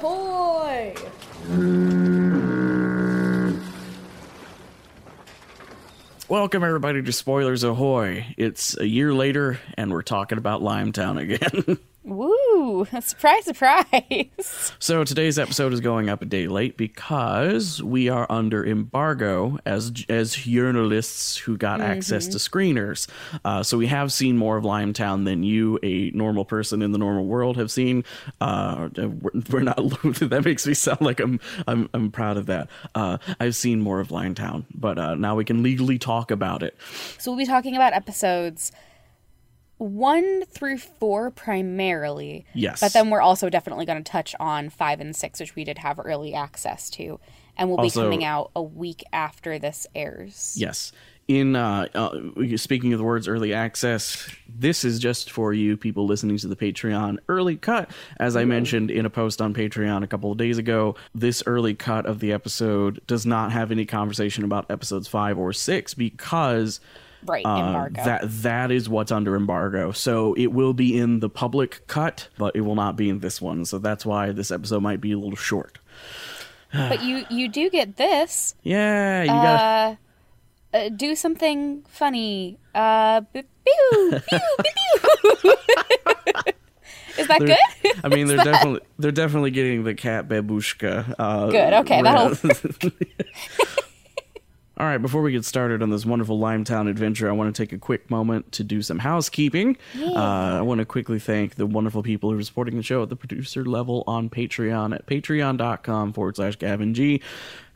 Ahoy! Welcome everybody to Spoilers Ahoy. It's a year later and we're talking about Limetown again. Surprise, surprise! so today's episode is going up a day late because we are under embargo as as journalists who got access to screeners. Uh, so we have seen more of Limetown than you, a normal person in the normal world, have seen. Uh, we're, we're not. that makes me sound like I'm I'm I'm proud of that. Uh, I've seen more of Limetown, but uh, now we can legally talk about it. So we'll be talking about episodes one through four primarily. Yes. But then we're also definitely going to touch on five and six, which we did have early access to, and will Also- be coming out a week after this airs. Yes. In uh, uh, speaking of the words early access, this is just for you people listening to the Patreon early cut. As I mentioned in a post on Patreon a couple of days ago, this early cut of the episode does not have any conversation about episodes five or six because Right, uh, embargo. that that is what's under embargo. So it will be in the public cut, but it will not be in this one. So that's why this episode might be a little short. but you you do get this. Yeah, you got. Uh, do something funny. Uh, pew, pew, pew, pew, pew. Is that They're- good? I mean, they're definitely they're definitely getting the cat babushka. Uh, Good, okay, that'll- All right, before we get started on this wonderful Limetown adventure, I want to take a quick moment to do some housekeeping. Uh, I want to quickly thank the wonderful people who are supporting the show at the producer level on Patreon at patreon.com forward slash Gavin G.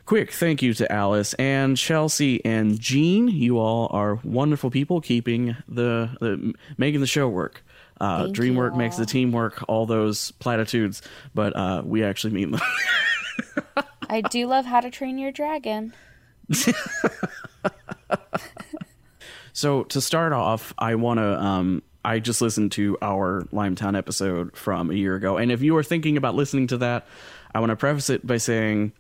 Quick thank you to Alice and Chelsea and Jean. You all are wonderful people keeping the, the making the show work. Uh, dream work makes the team work, all those platitudes, but uh, we actually mean them. I do love How to Train Your Dragon. So to start off, I want to. Um, I just listened to our Limetown episode from a year ago, and if you are thinking about listening to that, I want to preface it by saying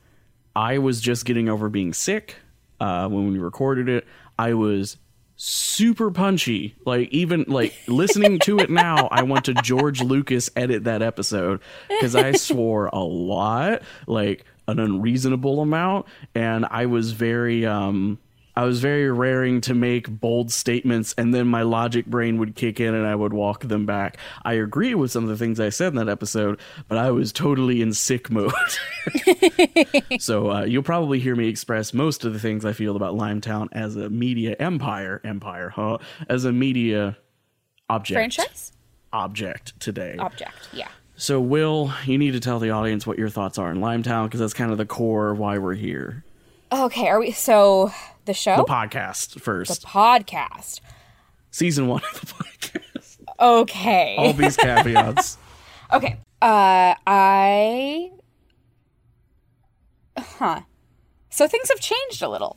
I was just getting over being sick uh, when we recorded it. I was super punchy. Like even like listening to it now, I want to George Lucas edit that episode because I swore a lot, like an unreasonable amount, and I was very um I was very raring to make bold statements, and then my logic brain would kick in and I would walk them back. I agree with some of the things I said in that episode, but I was totally in sick mode. so uh, you'll probably hear me express most of the things I feel about Limetown as a media empire, empire, huh? As a media object, Franchise? object today. Object, yeah. So, Will, you need to tell the audience what your thoughts are in Limetown because that's kind of the core of why we're here. Okay, are we. So, the show? The podcast first, The podcast. season one of the podcast. Okay. All these caveats. Okay. Uh, I. Huh. So things have changed a little.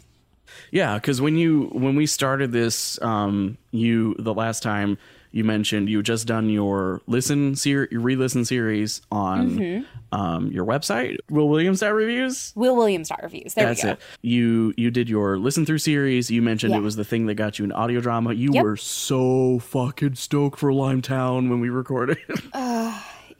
Yeah, because when you when we started this, um, you the last time you mentioned you just done your listen ser- your re-listen series on um, your website, Will Williams dot reviews. Will Williams dot reviews. There That's we go. it. You you did your listen through series. You mentioned Yeah. it was the thing that got you an audio drama. You Yep. were so fucking stoked for Limetown when we recorded.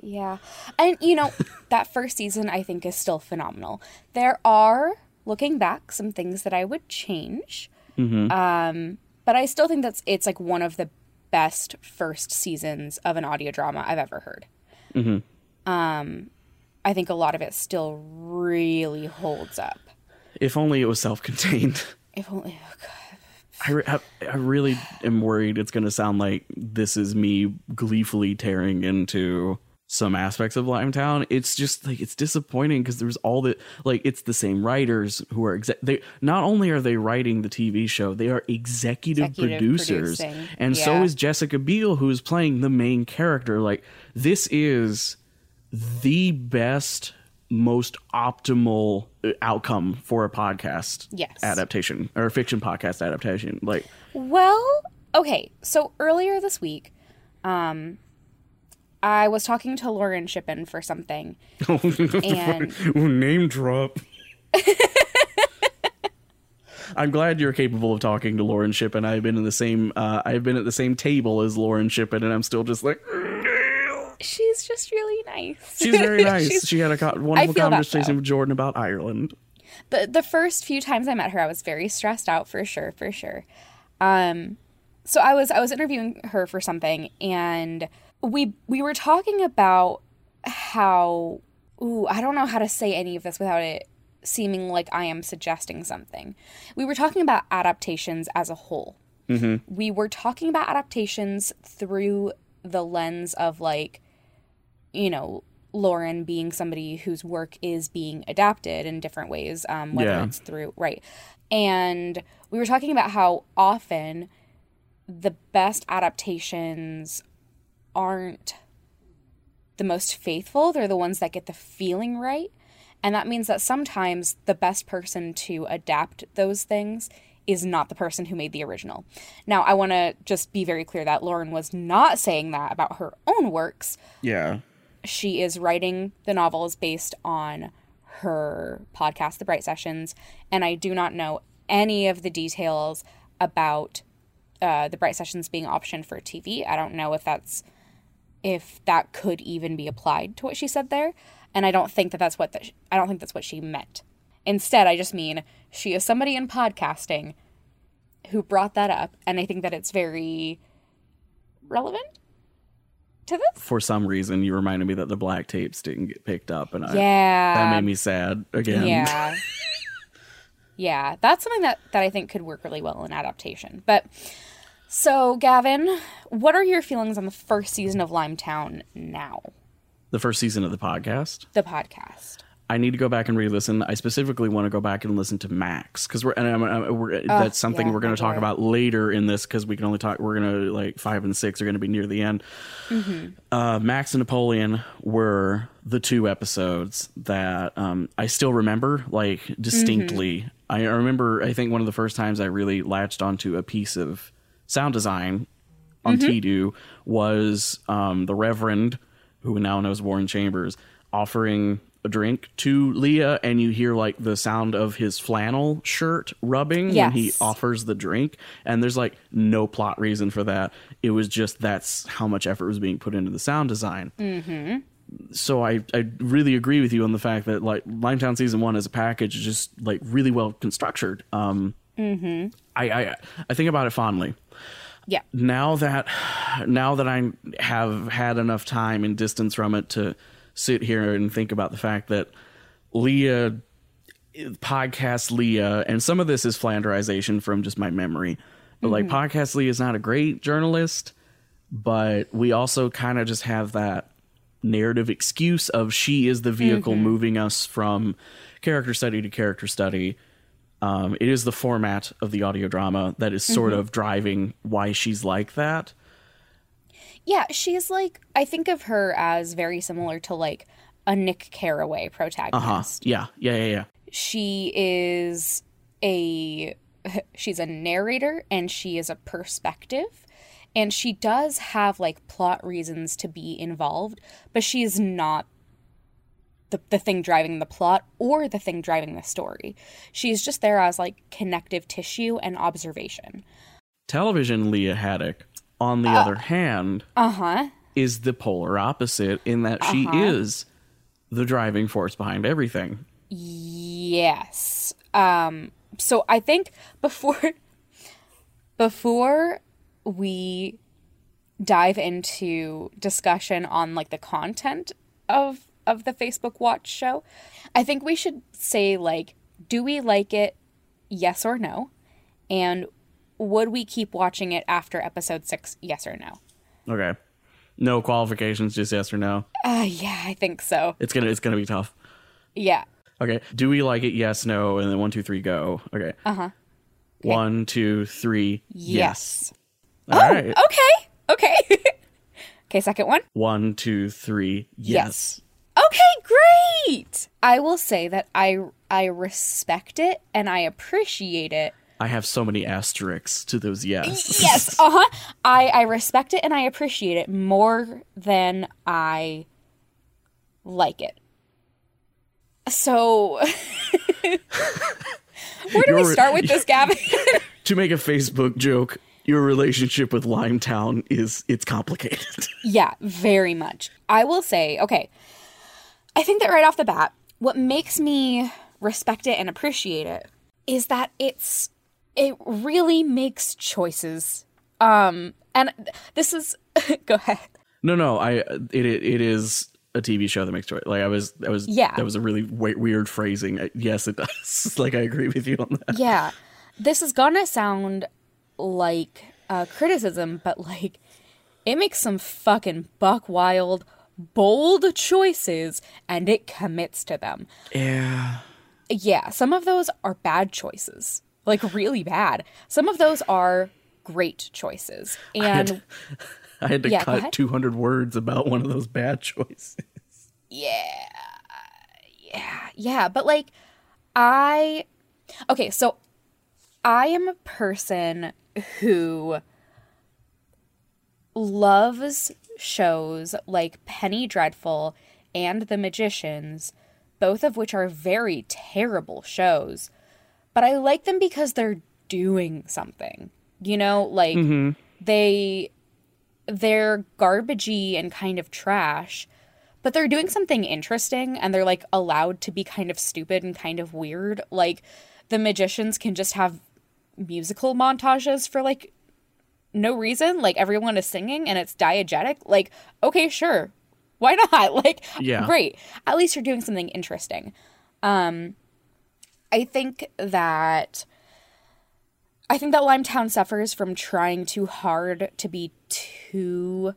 Yeah. And, you know, that first season I think is still phenomenal. There are, looking back, some things that I would change. Um, but I still think that's it's like one of the best first seasons of an audio drama I've ever heard. Um, I think a lot of it still really holds up. if only it was self-contained. If only, oh God. I, re- I really am worried it's going to sound like this is me gleefully tearing into some aspects of Limetown. It's just like it's disappointing because there's all the like it's the same writers who are exe- they not only are they writing the TV show, they are executive, Executive producers, producing, and so is Jessica Biel who is playing the main character. Like this is the best most optimal uh, outcome for a podcast Yes. adaptation or a fiction podcast adaptation like Well, okay. So earlier this week, um, I was talking to Lauren Shippen for something, and name drop I'm glad you're capable of talking to Lauren Shippen. I've been in the same uh, I've been at the same table as Lauren Shippen and I'm still just like She's just really nice. She's very nice. She had a co- wonderful conversation with Jordan about Ireland. the the first few times I met her, I was very stressed out for sure, for sure. Um, so I was I was interviewing her for something, and we we were talking about how ooh I don't know how to say any of this without it seeming like I am suggesting something. We were talking about adaptations as a whole. We were talking about adaptations through the lens of like you know, Lauren being somebody whose work is being adapted in different ways, um, whether Yeah. it's through, right. And we were talking about how often the best adaptations aren't the most faithful, they're the ones that get the feeling right. And that means that sometimes the best person to adapt those things is not the person who made the original. Now, I want to just be very clear that Lauren was not saying that about her own works Yeah. she is writing the novels based on her podcast, The Bright Sessions, and I do not know any of the details about uh, the Bright Sessions being optioned for TV. I don't know if that's if that could even be applied to what she said there, and I don't think that that's what the, I don't think that's what she meant. Instead, I just mean she is somebody in podcasting who brought that up, and I think that it's very relevant to this. For some reason, you reminded me that the black tapes didn't get picked up, and I, Yeah. that made me sad again. Yeah. yeah, that's something that that I think could work really well in adaptation. But so, Gavin, what are your feelings on the first season of Limetown now? the first season of the podcast. The podcast. I need to go back and re-listen. I specifically want to go back and listen to Max because we're and I'm, I'm- we're that's something yeah, we're going to talk about later in this because we can only talk. We're going to like five and six are going to be near the end. Uh, Max and Napoleon were the two episodes that um, I still remember like distinctly. I remember. I think one of the first times I really latched onto a piece of sound design on Tidu was um, the Reverend, who now knows Warren Chambers, offering a drink to Lia, and you hear like the sound of his flannel shirt rubbing when he offers the drink, and there's like no plot reason for that. It was just that's how much effort was being put into the sound design. Mm-hmm. So I I really agree with you on the fact that like Limetown season one as a package is just like really well constructed. Um, I, I I think about it fondly Yeah. now that now that I have had enough time and distance from it to sit here and think about the fact that Lia podcast Lia and some of this is flanderization from just my memory but like mm-hmm. podcast Lia is not a great journalist but we also kind of just have that narrative excuse of she is the vehicle mm-hmm. moving us from character study to character study um, it is the format of the audio drama that is sort of driving why she's like that. Yeah, she's like I think of her as very similar to like a Nick Carraway protagonist. Yeah, yeah, yeah, yeah. she is a she's a narrator and she is a perspective and she does have like plot reasons to be involved but she is not the, the thing driving the plot or the thing driving the story she's just there as like connective tissue and observation Television Lia Haddock, on the other hand, uh-huh is the polar opposite in that she is the driving force behind everything. Yes. Um so I think before before we dive into discussion on like the content of of the Facebook Watch show, I think we should say like do we like it yes or no? And would we keep watching it after episode 6 yes or no? Okay. No qualifications, just yes or no. Uh yeah, I think so. It's gonna it's gonna be tough. Yeah. Okay. Do we like it? Yes, no, and then one, two, three, go. Okay. Uh-huh. One, two, three, yes. All right. Okay. Okay. okay, second one. One, two, three, yes. Okay, great. I will say that I I respect it and I appreciate it. I have so many asterisks to those yes. Yes, uh huh. I I respect it and I appreciate it more than I like it. So, where do we start with this, Gavin? to make a Facebook joke, your relationship with Limetown is it's complicated. Yeah, very much. I will say, okay, I think that right off the bat, what makes me respect it and appreciate it is that it's it really makes choices. Um and this is go ahead. no, no, I it it, it is a TV show that makes choice. Like I was, that was, Yeah. that was a really w- weird phrasing. Yes, it does. like I agree with you on that. Yeah. This is gonna sound like a criticism, but like it makes some fucking buck wild, bold choices and it commits to them. Yeah, Yeah, some of those are bad choices. Like really bad. Some of those are great choices. And I had to Yeah, cut 200 words about one of those bad choices. yeah. Yeah, yeah, but like I Okay, so I am a person who loves shows like Penny Dreadful and The Magicians, both of which are very terrible shows, but I like them because they're doing something. You know, like mm-hmm. they they're garbagey and kind of trash, but they're doing something interesting and they're like allowed to be kind of stupid and kind of weird. Like the magicians can just have musical montages for like no reason. Like everyone is singing and it's diegetic. Like, okay, sure. Why not? Like, Yeah. great. At least you're doing something interesting. Um I think that I think that Limetown suffers from trying too hard to be too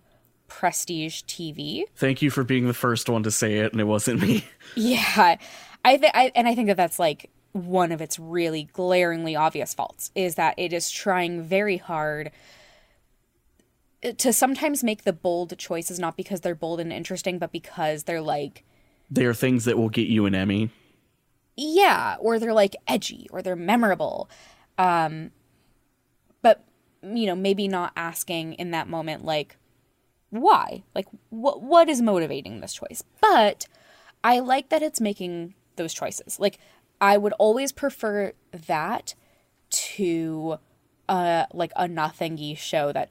prestige TV. Thank you for being the first one to say it, and it wasn't me. Yeah, I think, I, and I think that that's like one of its really glaringly obvious faults is that it is trying very hard to sometimes make the bold choices not because they're bold and interesting, but because they're like, They are things that will get you an Emmy. yeah, or they're like edgy or they're memorable. Um, but you know, maybe not asking in that moment like why? Like what what is motivating this choice? But I like that it's making those choices. Like I would always prefer that to uh like a nothingy show that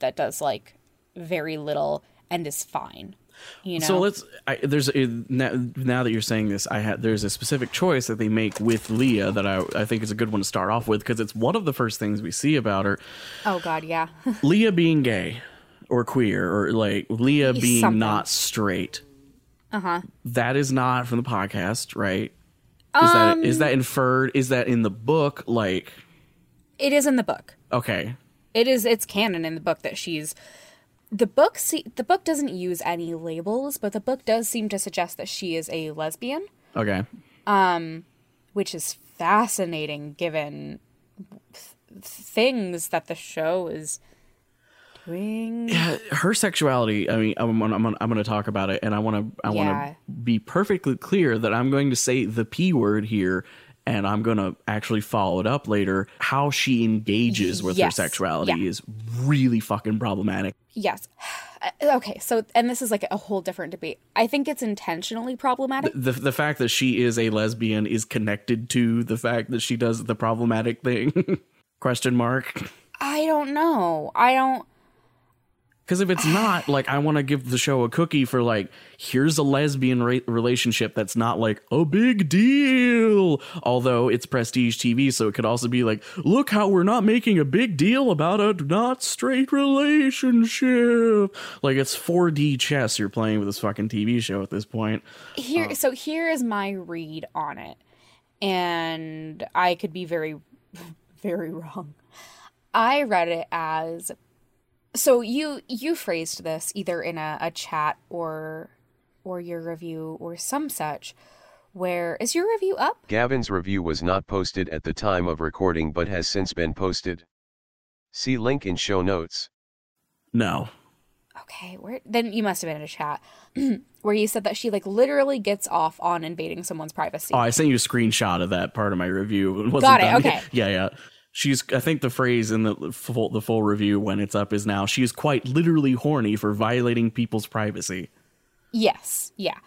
that does like very little and is fine. You know. So let's. I, there's a, now, now that you're saying this, I had there's a specific choice that they make with Lia that I I think is a good one to start off with because it's one of the first things we see about her. oh god, yeah. Lia being gay or queer or like Lia being Something. not straight. uh-huh. That is not from the podcast, right? Is that is that inferred? Is that in the book? Like, It is in the book. okay, It is it's canon in the book that she's the book see, the book doesn't use any labels, but the book does seem to suggest that she is a lesbian, okay, Um which is fascinating given th- things that the show is doing. Yeah, her sexuality. I mean, I'm I'm, I'm, I'm going to talk about it, and I want to I want to be perfectly clear that I'm going to say the p word here, and I'm going to actually follow it up later. How she engages with her sexuality Yeah. is really fucking problematic. Yes. Okay, so and this is like a whole different debate. I think it's intentionally problematic. The the fact that she is a lesbian is connected to the fact that she does the problematic thing. Question mark. I don't know. I don't Because if it's not, like, I want to give the show a cookie for, like, here's a lesbian ra- relationship that's not, like, a big deal. Although it's prestige TV, so it could also be like, look how we're not making a big deal about a not straight relationship. Like, it's 4D chess you're playing with this fucking TV show at this point. here oh. so here is my read on it and i could be very very wrong i read it as so you you phrased this either in a, a chat or or your review or some such where is your review up Gavin's review was not posted at the time of recording but has since been posted. See link in show notes. No. okay where then you must have been in a chat where you said that she like literally gets off on invading someone's privacy Oh, I sent you a screenshot of that part of my review. It wasn't Got it, done okay. yet. Yeah, yeah. She's. I think the phrase in the full the full review when it's up is now. She is quite literally horny for violating people's privacy. Yes. Yeah.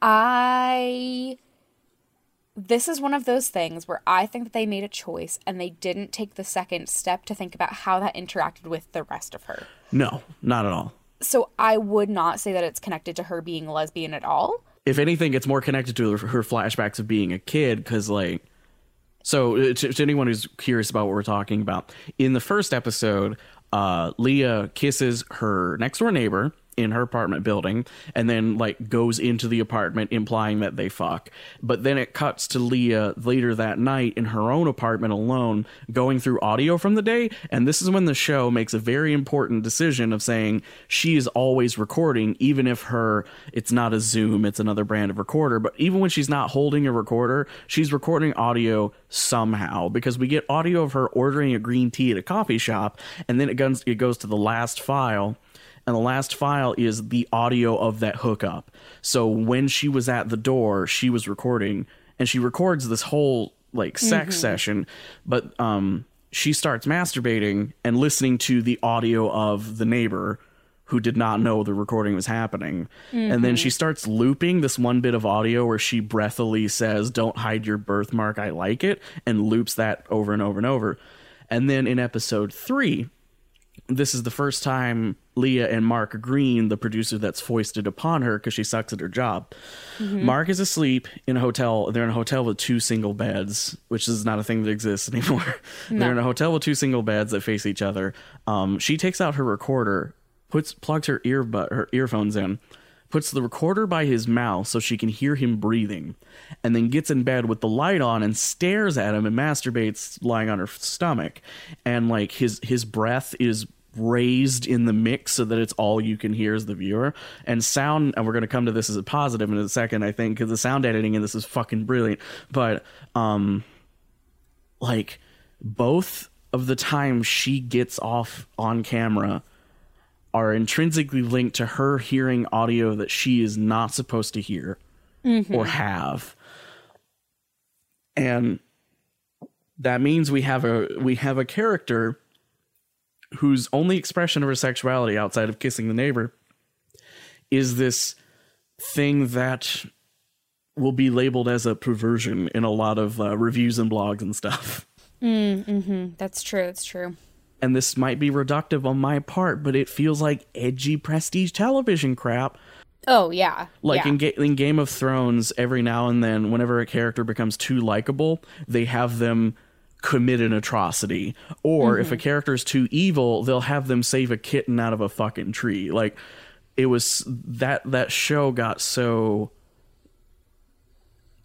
I this is one of those things where I think that they made a choice and they didn't take the second step to think about how that interacted with the rest of her. No, not at all. So I would not say that it's connected to her being lesbian at all. If anything, it's more connected to her, her flashbacks of being a kid because, like, so uh, to, to anyone who's curious about what we're talking about, in the first episode, uh, Lia kisses her next door neighbor in her apartment building and then like goes into the apartment implying that they fuck. But then it cuts to lia later that night in her own apartment alone going through audio from the day. And this is when the show makes a very important decision of saying she is always recording even if her it's not a zoom it's another brand of recorder. But even when she's not holding a recorder she's recording audio somehow because we get audio of her ordering a green tea at a coffee shop and then it goes it goes to the last file and the last file is the audio of that hookup. So when she was at the door, she was recording and she records this whole like sex mm-hmm. session, but um she starts masturbating and listening to the audio of the neighbor who did not know the recording was happening. Mm-hmm. And then she starts looping this one bit of audio where she breathily says, Don't hide your birthmark, I like it, and loops that over and over and over. And then in episode three, this is the first time Lia and Mark Green, the producer that's foisted upon her because she sucks at her job. Mm-hmm. Mark is asleep in a hotel. They're in a hotel with two single beds, which is not a thing that exists anymore. No. They're in a hotel with two single beds that face each other. Um, she takes out her recorder, puts plugs her earbud her earphones in, puts the recorder by his mouth so she can hear him breathing, and then gets in bed with the light on and stares at him and masturbates lying on her stomach. And like his his breath is raised in the mix so that it's all you can hear as the viewer. And sound, and we're going to come to this as a positive in a second, I think, because the sound editing in this is fucking brilliant. But, um, like, both of the times she gets off on camera are intrinsically linked to her hearing audio that she is not supposed to hear mm-hmm. or have. And that means we have a we have a character whose only expression of her sexuality outside of kissing the neighbor is this thing that will be labeled as a perversion in a lot of uh, reviews and blogs and stuff. Mm, hmm That's true. That's true. And this might be reductive on my part, but it feels like edgy prestige television crap. Oh yeah, like yeah. in, Ga- in Game of Thrones, every now and then, whenever a character becomes too likable, they have them commit an atrocity or mm-hmm. if a mm-hmm. character is too evil they'll have them save a kitten out of a fucking tree like it was that that show got so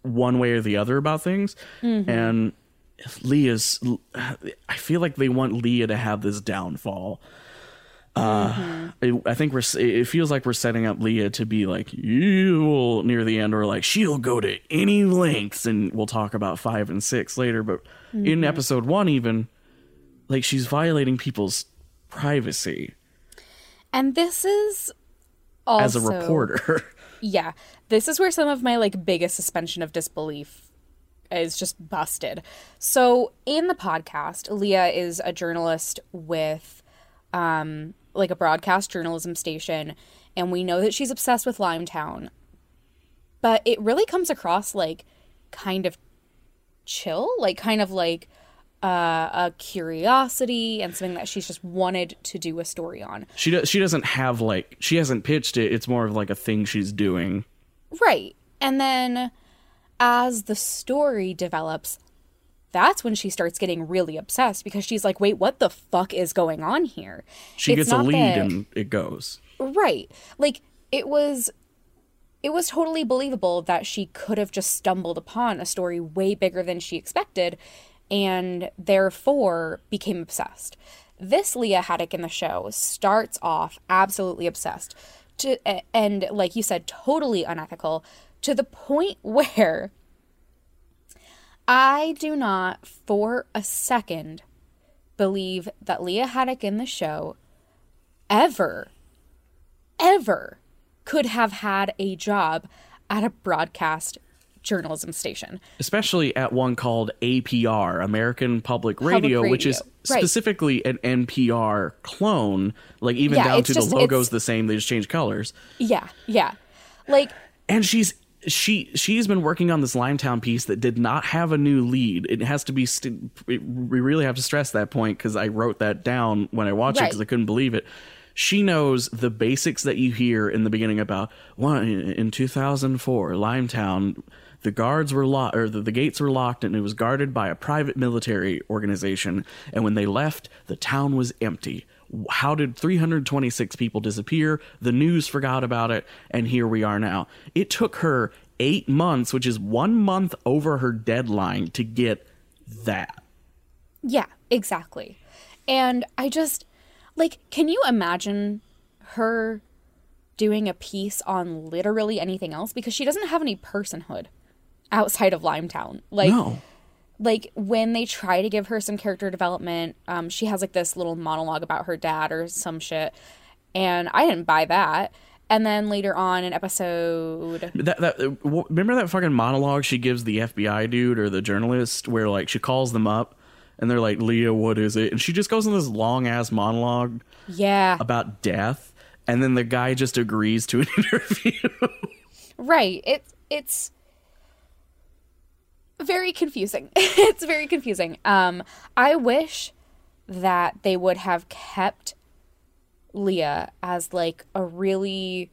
one way or the other about things mm-hmm. and lia's i feel like they want lia to have this downfall uh, mm-hmm. I think we're. It feels like we're setting up Lia to be like evil near the end, or like she'll go to any lengths, and we'll talk about five and six later. But mm-hmm. in episode one, even like she's violating people's privacy. And this is also, as a reporter. yeah, this is where some of my like biggest suspension of disbelief is just busted. So in the podcast, Lia is a journalist with um like a broadcast journalism station and we know that she's obsessed with Limetown. But it really comes across like kind of chill, like kind of like uh, a curiosity and something that she's just wanted to do a story on. She does. She doesn't have like she hasn't pitched it. It's more of like a thing she's doing. Right, and then as the story develops, that's when she starts getting really obsessed because she's like, wait, what the fuck is going on here? She it's gets a lead that... and it goes. Right. Like, it was. It was totally believable that she could have just stumbled upon a story way bigger than she expected and therefore became obsessed. This Lia Haddock in the show starts off absolutely obsessed to and like you said totally unethical to the point where I do not for a second believe that Lia Haddock in the show ever, ever could have had a job at a broadcast journalism station. Especially at one called APR, American Public Radio, Public Radio. which is right. specifically an NPR clone. Like even yeah, down to just, the logo's the same, they just change colors. Yeah, yeah. Like And she's she she's been working on this Limetown piece that did not have a new lead. It has to be. St- we really have to stress that point because I wrote that down when I watched it because I couldn't believe it. She knows the basics that you hear in the beginning about one in 2004 Limetown. The guards were locked, or the, the gates were locked, and it was guarded by a private military organization. And when they left, the town was empty. How did 326 people disappear? The news forgot about it, and here we are now. It took her eight months, which is one month over her deadline, to get that. Yeah, exactly. And I just like can you imagine her doing a piece on literally anything else because she doesn't have any personhood outside of Limetown. Like No. like when they try to give her some character development, um she has like this little monologue about her dad or some shit. And I didn't buy that. And then later on in episode That that remember that fucking monologue she gives the FBI dude or the journalist where like she calls them up and they're like Lia what is it and she just goes in this long ass monologue Yeah. about death and then the guy just agrees to an interview. Right. It's it's very confusing. it's very confusing. Um I wish that they would have kept Lia as like a really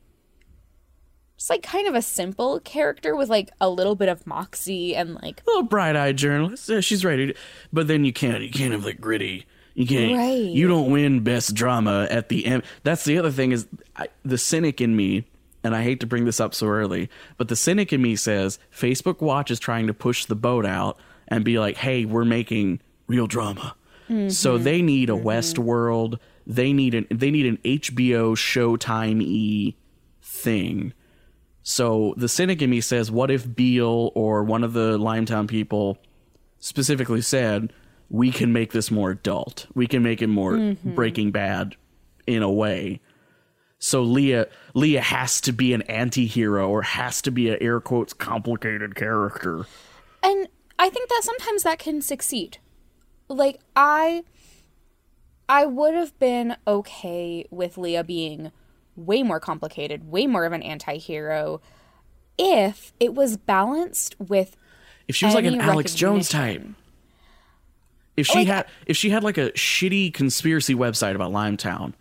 just like kind of a simple character with like a little bit of moxie and like little bright-eyed journalist. Yeah, she's ready, but then you can't. You can't have like gritty. You can't. Right. You don't win best drama at the end. That's the other thing is I, the cynic in me, and I hate to bring this up so early, but the cynic in me says Facebook Watch is trying to push the boat out and be like, "Hey, we're making real drama." So mm-hmm. they need a mm-hmm. Westworld. They need an they need an HBO Showtime e thing. So the cynic in me says, what if Biel or one of the Limetown people specifically said, we can make this more adult. We can make it more mm-hmm. Breaking Bad in a way. So Lia Lia has to be an anti-hero or has to be an air quotes complicated character. and I think that sometimes that can succeed. Like I I would have been okay with Lia being way more complicated, way more of an anti-hero if it was balanced with If she was like an Alex Jones type. If she Like, had if she had like a shitty conspiracy website about Limetown,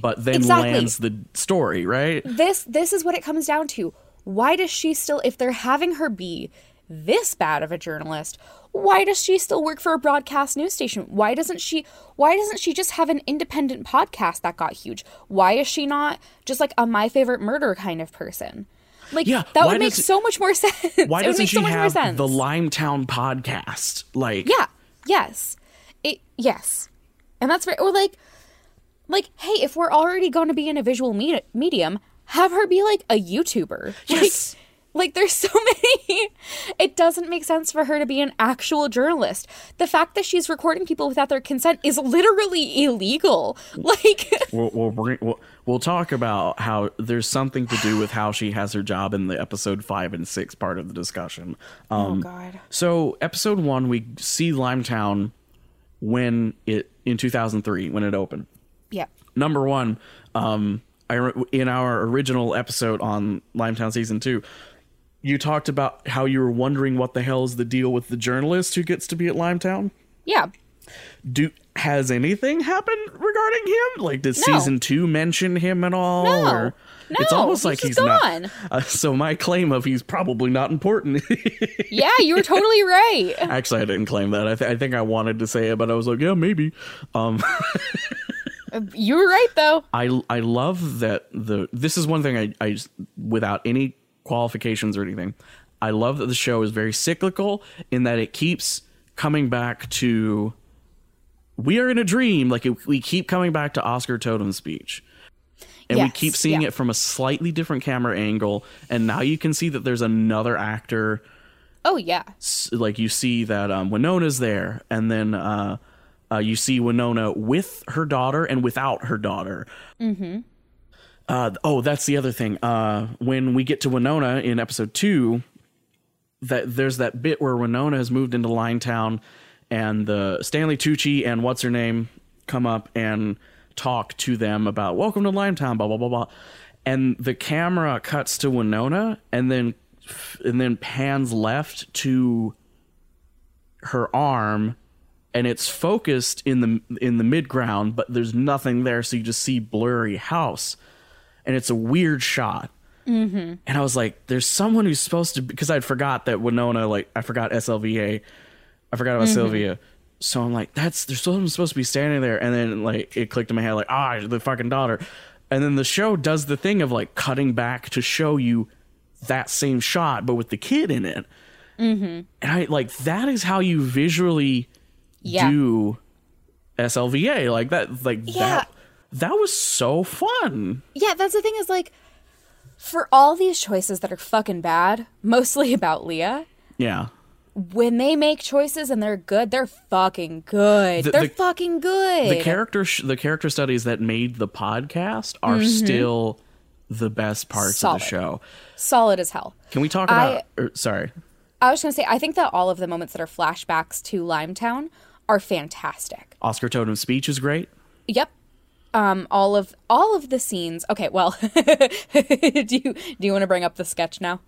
but then Exactly. lands the story, right? this this is what it comes down to. Why does she still if they're having her be this bad of a journalist, why does she still work for a broadcast news station? Why doesn't she why doesn't she just have an independent podcast that got huge? Why is she not just like a my favorite murder kind of person? Like Yeah, that would make does- so much more sense. Why doesn't she so much more have the Limetown podcast? Like Yeah. Yes. It yes. And that's very or like like hey, if we're already going to be in a visual me- medium, have her be like a YouTuber. Yes. Like like there's so many it doesn't make sense for her to be an actual journalist. The fact that she's recording people without their consent is literally illegal. Like we'll we'll, bring, we'll we'll talk about how there's something to do with how she has her job in the episode five and six part of the discussion. Um, Oh god. So episode one, we see Limetown when it in 2003 when it opened. Yeah. Number one, um, I in our original episode on Limetown season two, you talked about how you were wondering what the hell is the deal with the journalist who gets to be at Limetown. Yeah. Do has anything happened regarding him? Like, did No. season two mention him at all? No. Or it's almost he's like he's gone. not. Uh, so my claim of he's probably not important. Yeah, you were totally right. Actually, I didn't claim that. I, th- I think I wanted to say it, but I was like, yeah, maybe. Um, You were right though. I I love that the this is one thing I I without any qualifications or anything. I love that the show is very cyclical in that it keeps coming back to we are in a dream like it, we keep coming back to Oskar Totem's speech. And we keep seeing yeah. it from a slightly different camera angle and now you can see that there's another actor Oh yeah. like you see that um, Winona's there, and then uh, uh, you see Winona with her daughter and without her daughter. Mm-hmm. Uh, oh, that's the other thing. Uh, when we get to Winona in episode two, that there's that bit where Winona has moved into Limetown, and the Stanley Tucci and what's her name come up and talk to them about welcome to Limetown, blah blah blah blah, and the camera cuts to Winona and then and then pans left to her arm and it's focused in the in the midground but there's nothing there so you just see blurry house and it's a weird shot. Mm-hmm. and i was like there's someone who's supposed to because i'd forgot that winona like i forgot sylvia i forgot about sylvia. So i'm like that's there's someone supposed to be standing there. And then like it clicked in my head like ah the fucking daughter. And then the show does the thing of like cutting back to show you that same shot but with the kid in it. And i like that is how you visually Yeah. do sylvia like that like Yeah. that that was so fun Yeah, that's the thing is like for all these choices that are fucking bad, mostly about Leah, yeah when they make choices and they're good, they're fucking good. The- they're the- fucking good. the character sh- the character studies that made the podcast are still the best parts Solid. of the show Solid as hell. can we talk I- about er, sorry I was going to say, I think that all of the moments that are flashbacks to Limetown are fantastic. oskar totem's speech is great Yep. Um, all of all of the scenes. Okay, well, do you do you want to bring up the sketch now?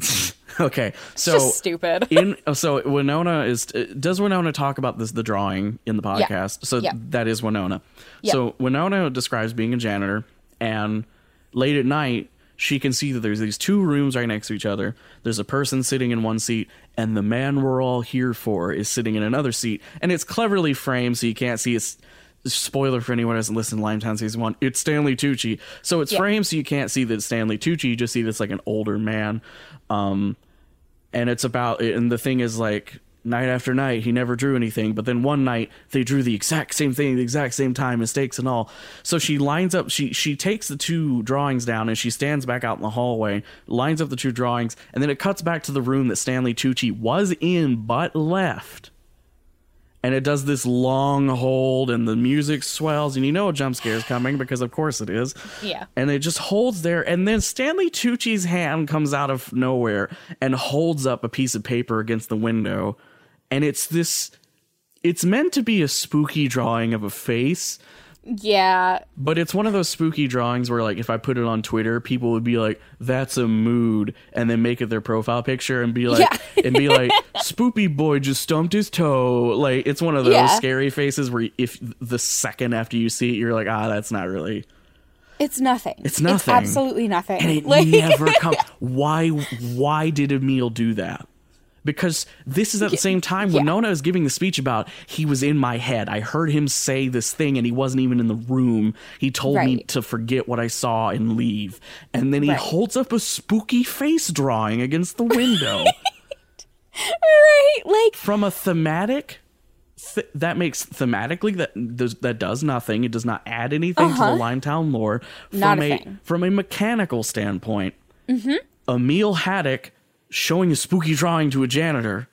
okay so Just stupid. in so Winona is does Winona talk about this the drawing in the Yeah. podcast? So Yeah. that is Winona. Yeah. So Winona describes being a janitor and late at night she can see that there's these two rooms right next to each other. There's a person sitting in one seat and the man we're all here for is sitting in another seat and it's cleverly framed so you can't see it's spoiler for anyone who hasn't listened to Limetown season one. It's Stanley Tucci. So it's Yeah. framed so you can't see that Stanley Tucci. You just see this like an older man. Um, and it's about and the thing is like night after night he never drew anything but then one night they drew the exact same thing the exact same time mistakes and all so she lines up she she takes the two drawings down and she stands back out in the hallway lines up the two drawings and then it cuts back to the room that stanley tucci was in but left and it does this long hold and the music swells and you know a jump scare is coming because of course it is Yeah. and it just holds there and then stanley tucci's hand comes out of nowhere and holds up a piece of paper against the window and it's this it's meant to be a spooky drawing of a face Yeah, but it's one of those spooky drawings where like if i put it on twitter people would be like that's a mood and then make it their profile picture and be like Yeah. and be like spoopy boy just stumped his toe like it's one of those Yeah. scary faces where if the second after you see it you're like ah that's not really it's nothing. It's nothing. absolutely nothing. and it like, never come why why did emile do that because this is at the same time when yeah. Nona is giving the speech about he was in my head. I heard him say this thing and he wasn't even in the room. He told me to forget what I saw and leave. And then he Right. holds up a spooky face drawing against the window. right? Like, From a thematic th- that makes thematically that does that does nothing. It does not add anything to the Limetown lore. From Uh-huh. Not a a, thing. from a mechanical standpoint, mm-hmm. Emile Haddock showing a spooky drawing to a janitor.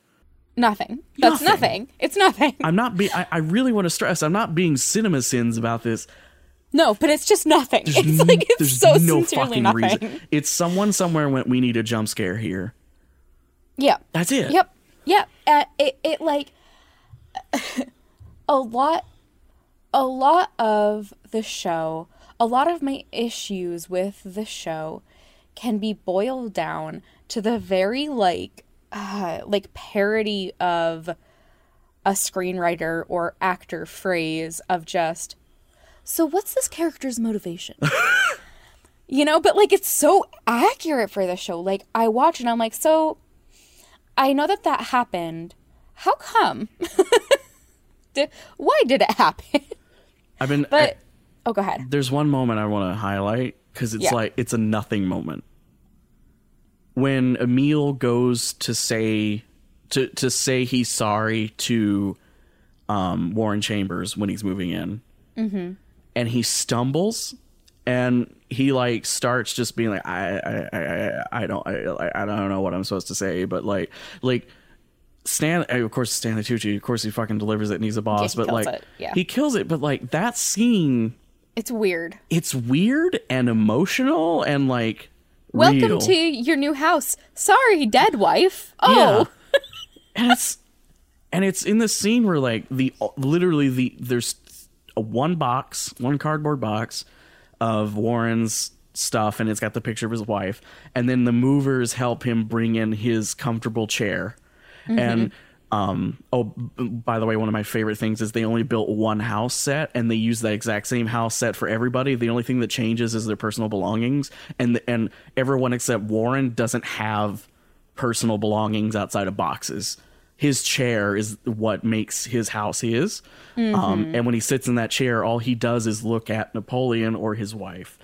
nothing. That's Nothing. nothing. It's nothing. I'm not be I, I really want to stress I'm not being cinema sins about this. No, but it's just nothing. There's it's like it's there's so no fucking nothing. reason. It's someone somewhere went we need a jump scare here. Yeah. That's it. Yep. Yep. Uh, it it like a lot a lot of the show, a lot of my issues with the show can be boiled down to the very like uh like parody of a screenwriter or actor phrase of just so what's this character's motivation? you know, but like it's so accurate for the show. Like I watch and I'm like, so I know that that happened. How come? did, why did it happen? I've been But I- oh, go ahead. there's one moment I want to highlight because it's Yeah. like it's a nothing moment. When Emile goes to say to to say he's sorry to um, Warren Chambers when he's moving in, Mm-hmm. and he stumbles, and he like starts just being like I I I, I- don't I, I don't know what I'm supposed to say, but like like. Stan, of course, Stanley Tucci. Of course, he fucking delivers it, and he's a boss. he but like, it, yeah. he kills it. But like that scene, It's weird. it's weird and emotional and like Welcome real. to your new house. Sorry, dead wife. Oh, Yeah. and it's and it's in the scene where like the literally the there's a one box one cardboard box of warren's stuff and it's got the picture of his wife and then the movers help him bring in his comfortable chair and mm-hmm. Um oh by the way one of my favorite things is they only built one house set and they use the exact same house set for everybody. The only thing that changes is their personal belongings and and everyone except Warren doesn't have personal belongings outside of boxes. His chair is what makes his house his. Um, and when he sits in that chair all he does is look at napoleon or his wife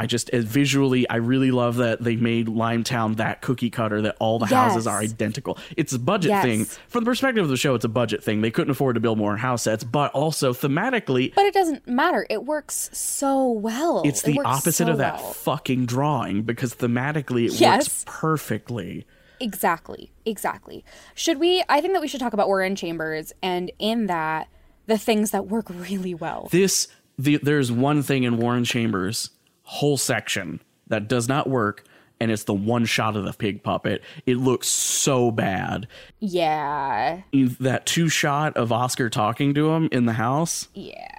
I just uh, visually, I really love that they made Limetown that cookie cutter that all the houses are identical. It's a budget Yes. thing. From the perspective of the show, it's a budget thing. They couldn't afford to build more house sets, but also thematically, But it doesn't matter. It works so well. it's the works opposite so of that well. fucking drawing because thematically it Yes. works perfectly. Exactly. Exactly. Should we? I think that we should talk about Warren Chambers and in that, the things that work really well. This, the, there's one thing in Warren Chambers' whole section that does not work. And it's the one shot of the pig puppet. It looks so bad. Yeah. That two shot of Oskar talking to him in the house. Yeah.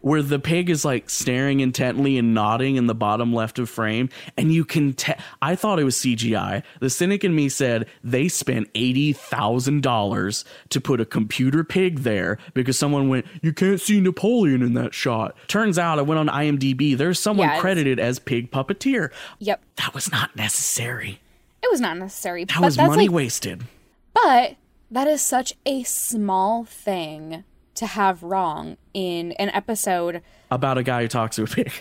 Where the pig is like staring intently and nodding in the bottom left of frame and you can tell i thought it was cgi the cynic in me said they spent $80000 to put a computer pig there because someone went you can't see napoleon in that shot. Turns out i went on imdb there's someone Yeah, credited as pig puppeteer. Yep. that was not necessary. It was not necessary. that but was that's money like, wasted. But that is such a small thing to have wrong in an episode about a guy who talks to a pig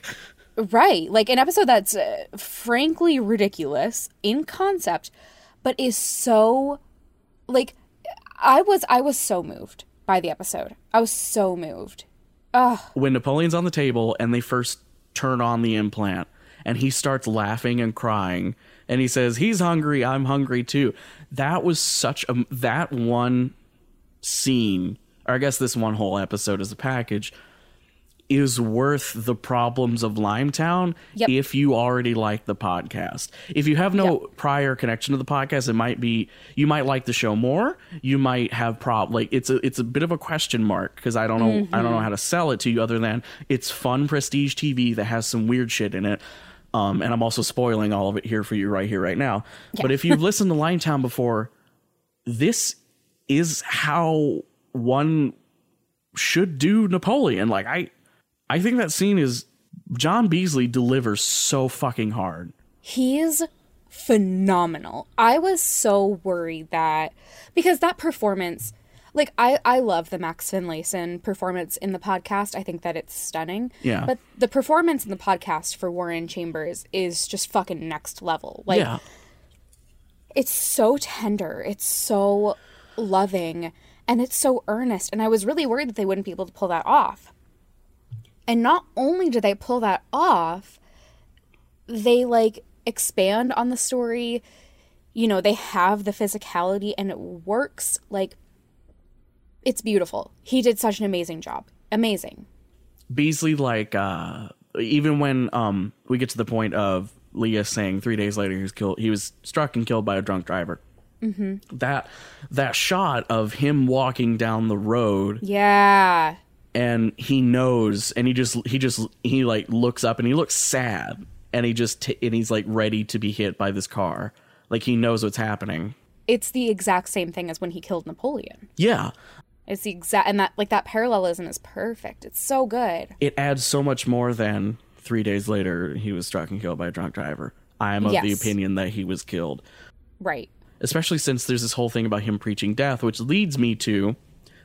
Right. Like an episode that's uh, frankly ridiculous in concept, but is so like I was I was so moved by the episode. I was so moved. when Napoleon's on the table and they first turn on the implant and he starts laughing and crying and he says he's hungry I'm hungry too that was such a that one scene or I guess this one whole episode as a package is worth the problems of Limetown Yep. if you already like the podcast. If you have no prior connection to the podcast, it might be you might like the show more. You might have prob like it's a it's a bit of a question mark because I don't know I don't know how to sell it to you other than it's fun prestige TV that has some weird shit in it. Um, and I'm also spoiling all of it here for you right here right now. But if you've listened to Limetown before, this is how one should do Napoleon. Like I I think that scene is John Beasley delivers so fucking hard. He's phenomenal. I was so worried that because that performance like I I love the Max Finlayson performance in the podcast. I think that it's stunning. Yeah. But the performance in the podcast for Warren Chambers is just fucking next level. Like yeah. it's so tender it's so loving and it's so earnest. And i was really worried that they wouldn't be able to pull that off. And not only do they pull that off they like expand on the story. You know they have the physicality and it works. Like it's beautiful. He did such an amazing job. Amazing. Beasley like uh even when um we get to the point of Lia saying three days later he was killed he was struck and killed by a drunk driver. Mm-hmm. That that shot of him walking down the road yeah. and he knows and he just he just he like looks up and he looks sad and he just t- and he's like ready to be hit by this car. Like he knows what's happening. It's the exact same thing as when he killed napoleon. Yeah. It's the exact and that like that parallelism is perfect. It's so good. It adds so much more than three days later he was struck and killed by a drunk driver. I am of the opinion that he was killed. Right especially since there's this whole thing about him preaching death which leads me to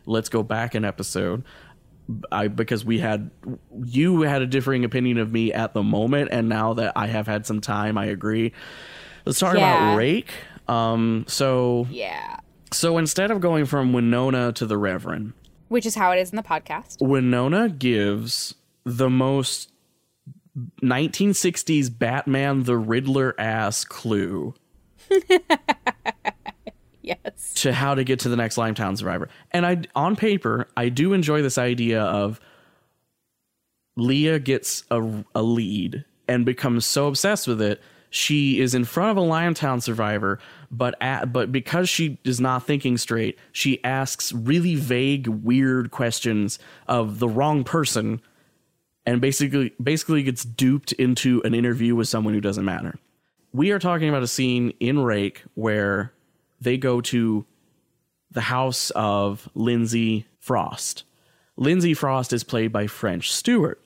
let's go back an episode I, because we had you had a differing opinion of me at the moment and now that i have had some time i agree let's talk Yeah. about rake um so yeah so instead of going from winona to the reverend which is how it is in the podcast. winona gives the most 1960s batman the riddler ass clue Yes. to how to get to the next Limetown survivor. And I on paper, I do enjoy this idea of Lia gets a, a lead and becomes so obsessed with it, she is in front of a Limetown survivor, but at, but because she is not thinking straight, she asks really vague, weird questions of the wrong person and basically basically gets duped into an interview with someone who doesn't matter. We are talking about a scene in Rake where they go to the house of Lindsay Frost. Lindsay Frost is played by French Stewart.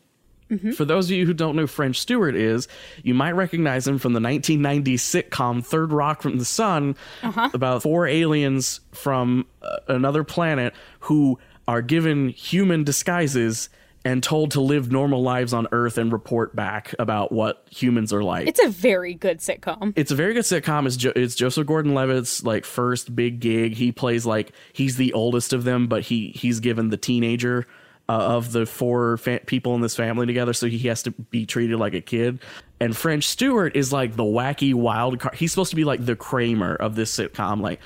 For those of you who don't know French Stewart is, you might recognize him from the 1990s sitcom Third Rock from the Sun about four aliens from uh, another planet who are given human disguises and told to live normal lives on Earth and report back about what humans are like. It's a very good sitcom. It's a very good sitcom. It's, jo- it's Joseph Gordon-Levitt's like first big gig. He plays like he's the oldest of them, but he he's given the teenager uh, of the four fa- people in this family together, so he has to be treated like a kid. And French Stewart is like the wacky wild card. He's supposed to be like the Kramer of this sitcom. Like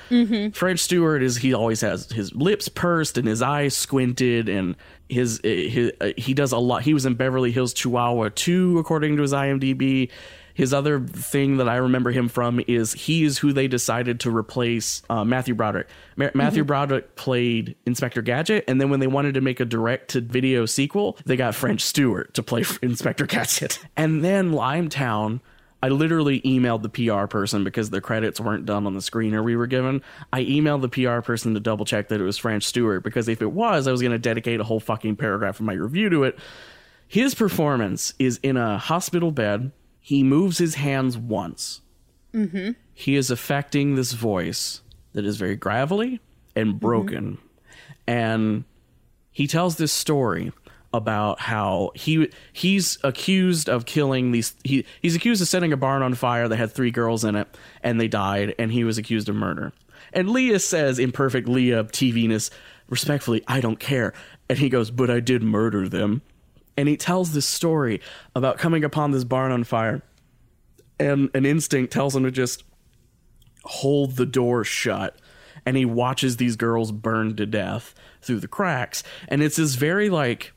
French Stewart is he always has his lips pursed and his eyes squinted and his, his uh, he does a lot. He was in Beverly Hills Chihuahua 2 according to his IMDb. His other thing that I remember him from is he is who they decided to replace uh, Matthew Broderick. Ma- Matthew Broderick played Inspector Gadget, and then when they wanted to make a direct to video sequel, they got French Stewart to play Inspector Gadget. And then Limetown. I literally emailed the PR person because the credits weren't done on the screener we were given. I emailed the PR person to double check that it was French Stewart because if it was, I was going to dedicate a whole fucking paragraph of my review to it. His performance is in a hospital bed. He moves his hands once. Mm-hmm. He is affecting this voice that is very gravelly and broken. And he tells this story about how he he's accused of killing these he he's accused of setting a barn on fire that had three girls in it and they died and he was accused of murder. And Lia says in perfect Lia TV-ness, respectfully, I don't care. And he goes, But I did murder them. And he tells this story about coming upon this barn on fire. And an instinct tells him to just hold the door shut and he watches these girls burn to death through the cracks and it's this very like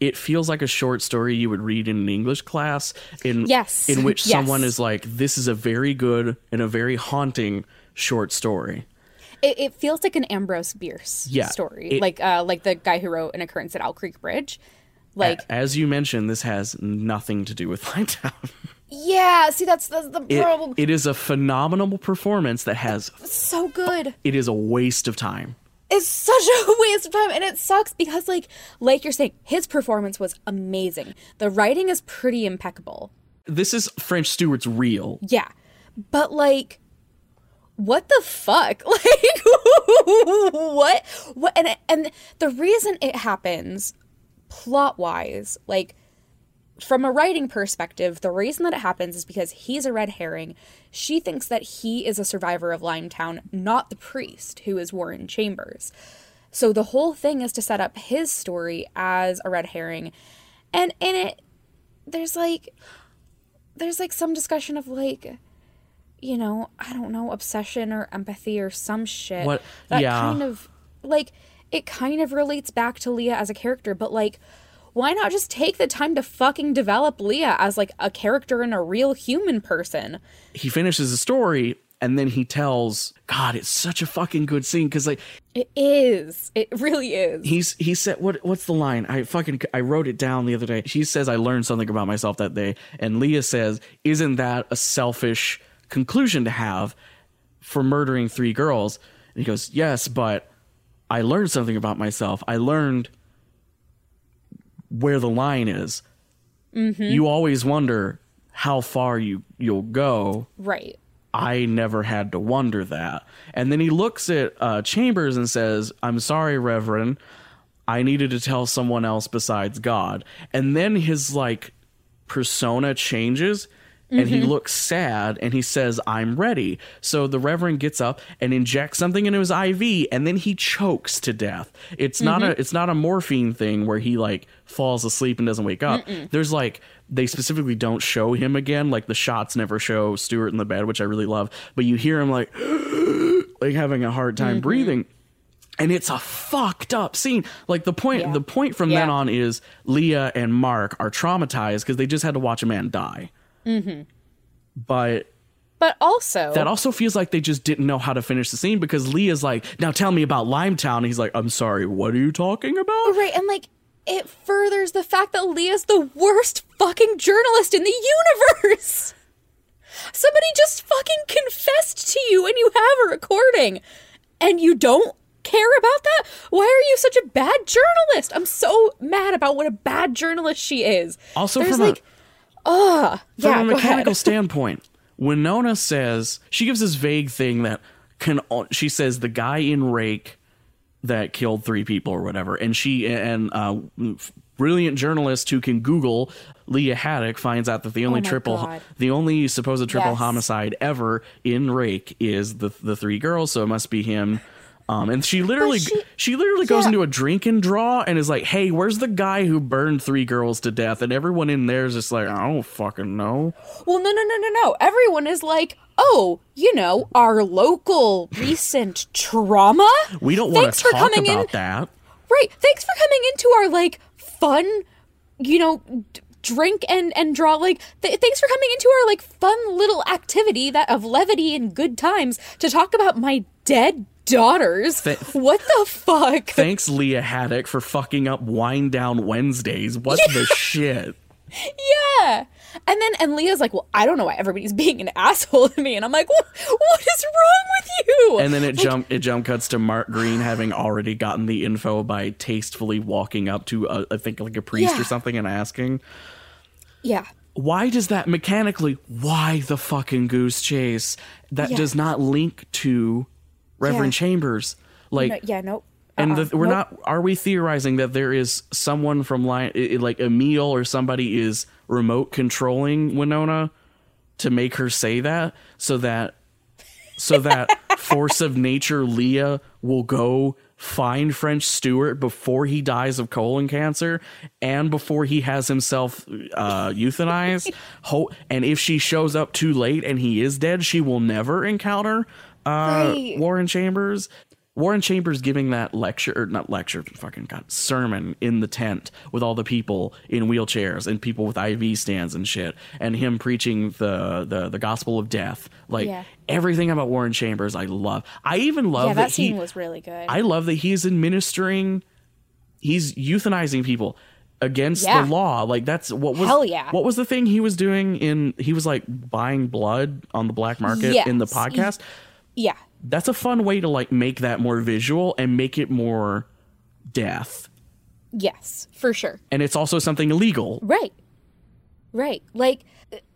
it feels like a short story you would read in an english class in Yes. in which Yes. someone is like this is a very good and a very haunting short story It, it feels like an Ambrose Bierce Yeah, story, it- like uh, like the guy who wrote an occurrence at Owl Creek Bridge. Like, as you mentioned this has nothing to do with Limetown. yeah, see, that's that's the It, problem. it is a phenomenal performance that has so good. it is a waste of time It's such a waste of time, and it sucks because, like, like you're saying, his performance was amazing. The writing is pretty impeccable. this is french stewart's real Yeah, but like, what the fuck? Like, what? What? And and the reason it happens, plot wise, like from a writing perspective, the reason that it happens is because he's a red herring. She thinks that he is a survivor of Limetown, not the priest who is Warren Chambers. So the whole thing is to set up his story as a red herring. And in it, there's like there's like some discussion of like you know, I don't know, obsession or empathy or some shit. What- That yeah. kind of like it kind of relates back to Lia as a character, but like why not just take the time to fucking develop Lia as like a character and a real human person? he finishes the story and then he tells god it's such a fucking good scene because like It is. It really is. he's he said what what's the line i fucking i wrote it down the other day she says i learned something about myself that day and lia says isn't that a selfish conclusion to have for murdering three girls and he goes yes but i learned something about myself i learned where the line is you always wonder how far you you'll go right. I never had to wonder that. And then he looks at uh, Chambers and says, I'm sorry, Reverend. I needed to tell someone else besides God. And then his like persona changes and he mm-hmm. looks sad and he says, I'm ready. So the Reverend gets up and injects something into his IV and then he chokes to death. It's not a mm-hmm. it's not a morphine thing where he like falls asleep and doesn't wake up. There's like they specifically don't show him again. Like the shots never show Stewart in the bed, which I really love. But you hear him like like having a hard time mm-hmm. breathing. And it's a fucked up scene. Like the point Yeah. the point from then on is Lia and Mark are traumatized because they just had to watch a man die. Mm-hmm. But But also that also feels like they just didn't know how to finish the scene because Lia's like, now tell me about Limetown. He's like, I'm sorry, what are you talking about? Right, and like it furthers the fact that Lia's the worst fucking journalist in the universe. Somebody just fucking confessed to you and you have a recording and you don't care about that? Why are you such a bad journalist? I'm so mad about what a bad journalist she is. Also, There's from like, from yeah, a mechanical standpoint, Winona says she gives this vague thing that can. She says the guy in Rake that killed three people or whatever, and she and uh, brilliant journalist who can Google Lia Haddock finds out that the only Oh triple, God. the only supposed triple Yes. homicide ever in Rake is the the three girls. So it must be him. Um, and she literally, she, she- literally goes yeah. into a drink and draw and is like, "Hey, where's the guy who burned three girls to death?" And everyone in there is just like, "I don't fucking know." Well, no, no, no, no, no. Everyone is like, oh, you know, our local recent trauma. We don't want to for talk coming about in. that. Right. Thanks for coming into our like fun, you know, d- drink and and draw. Like, th- thanks for coming into our like fun little activity that of levity and good times to talk about my dead daughters. Th- what the fuck? Thanks, Lia Haddock, for fucking up Wind Down Wednesdays. What the shit? yeah. And then and Lia's like, well, I don't know why everybody's being an asshole to me, and I'm like, what, what is wrong with you? And then it jump it jump cuts to Mark Green having already gotten the info by tastefully walking up to a, I think like a priest Yeah. or something and asking, yeah. why does that mechanically? Why the fucking goose chase? That Yeah. does not link to Reverend Yeah. Chambers. Like No, yeah. Nope. and Uh-uh. the, we're Nope. not are we theorizing that there is someone from i- like Emile or somebody is remote controlling Winona to make her say that so that so that force of nature Lia will go find French Stewart before he dies of colon cancer and before he has himself uh, euthanized. Ho- and if she shows up too late and he is dead, she will never encounter uh, Right. Warren Chambers. Warren Chambers giving that lecture, or not lecture, fucking god, sermon in the tent with all the people in wheelchairs and people with IV stands and shit, and him preaching the the, the gospel of death. Like Yeah. everything about Warren Chambers, I love. I even love Yeah, that, that scene he. was really good. I love that he's administering, he's euthanizing people against Yeah. the law. Like that's what was Hell yeah. what was the thing he was doing in? He was like buying blood on the black market in the Yes. podcast yeah. that's a fun way to like make that more visual and make it more death Yes, for sure. and it's also something illegal Right. Right. Like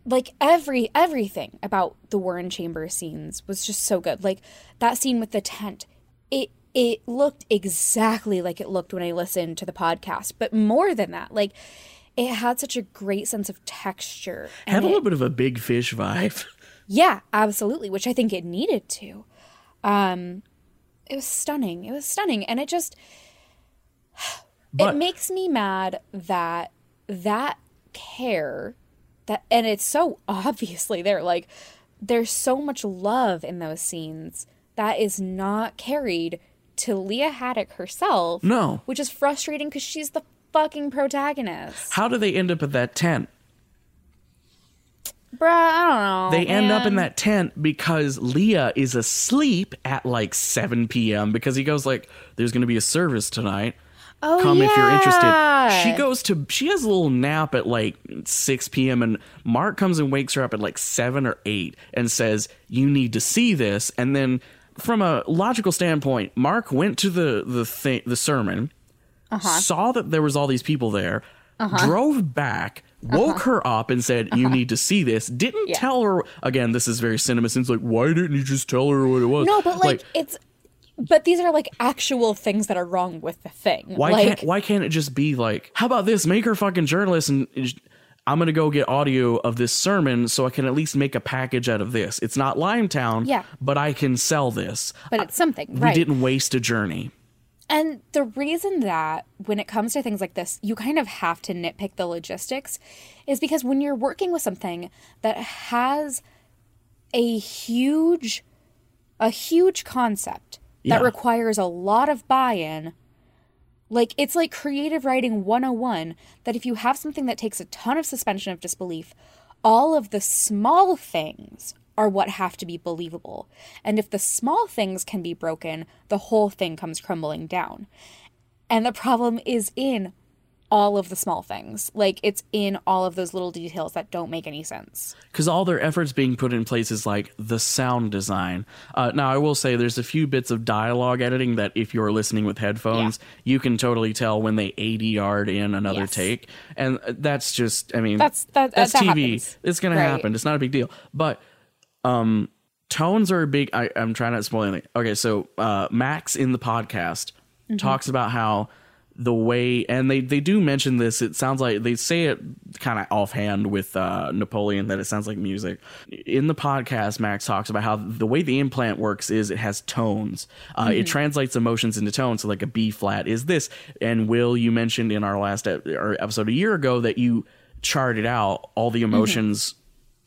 like every everything about the Warren Chamber scenes was just so good. Like that scene with the tent. It it looked exactly like it looked when I listened to the podcast, but more than that, like it had such a great sense of texture. had a it- little bit of a big fish vibe Yeah, absolutely, which I think it needed to. Um it was stunning. It was stunning and it just but it makes me mad that that care that and it's so obviously there like there's so much love in those scenes that is not carried to Lia Haddock herself. No. Which is frustrating because she's the fucking protagonist. how do they end up at that tent Bruh, I don't know. they end up in that tent because lia is asleep at like 7 p.m because he goes like there's gonna be a service tonight oh, come if you're interested. She goes to she has a little nap at like 6 p.m. and Mark comes and wakes her up at like 7 or 8 and says, "You need to see this." And then from a logical standpoint, Mark went to the the thing, the sermon, Uh-huh. saw that there was all these people there, drove back, woke her up and said, "You need to see this." Didn't Uh-huh. Yeah. tell her again, this is very cinema sins like, "Why didn't you just tell her what it was?" No, but like, it's but these are like actual things that are wrong with the thing. Why like, can't why can't it just be like, how about this? Make her a fucking journalist and I'm gonna go get audio of this sermon so I can at least make a package out of this. It's not Limetown, Yeah. but I can sell this. but it's something, We right? didn't waste a journey. And the reason that when it comes to things like this, you kind of have to nitpick the logistics is because when you're working with something that has a huge a huge concept that Yeah. requires a lot of buy-in, like it's like creative writing 101 that if you have something that takes a ton of suspension of disbelief, all of the small things are what have to be believable. And if the small things can be broken, the whole thing comes crumbling down. And the problem is in all of the small things. Like it's in all of those little details that don't make any sense. because all their efforts being put in places like the sound design. Uh, now, I will say there's a few bits of dialogue editing that if you're listening with headphones, you can totally tell when they ADR'd in another Yes. take, and that's just, I mean, That's- that- that's that TV. happens. It's gonna happen. It's not a big deal, but um, tones are a big. I, I'm trying not to spoil anything. Okay, so uh, Max in the podcast Mm-hmm. talks about how the way and they they do mention this it sounds like they say it kind of offhand with uh napoleon that it sounds like music in the podcast max talks about how the way the implant works is it has tones uh, it translates emotions into tones so like a b flat is this and will you mentioned in our last ep- or episode a year ago that you charted out all the emotions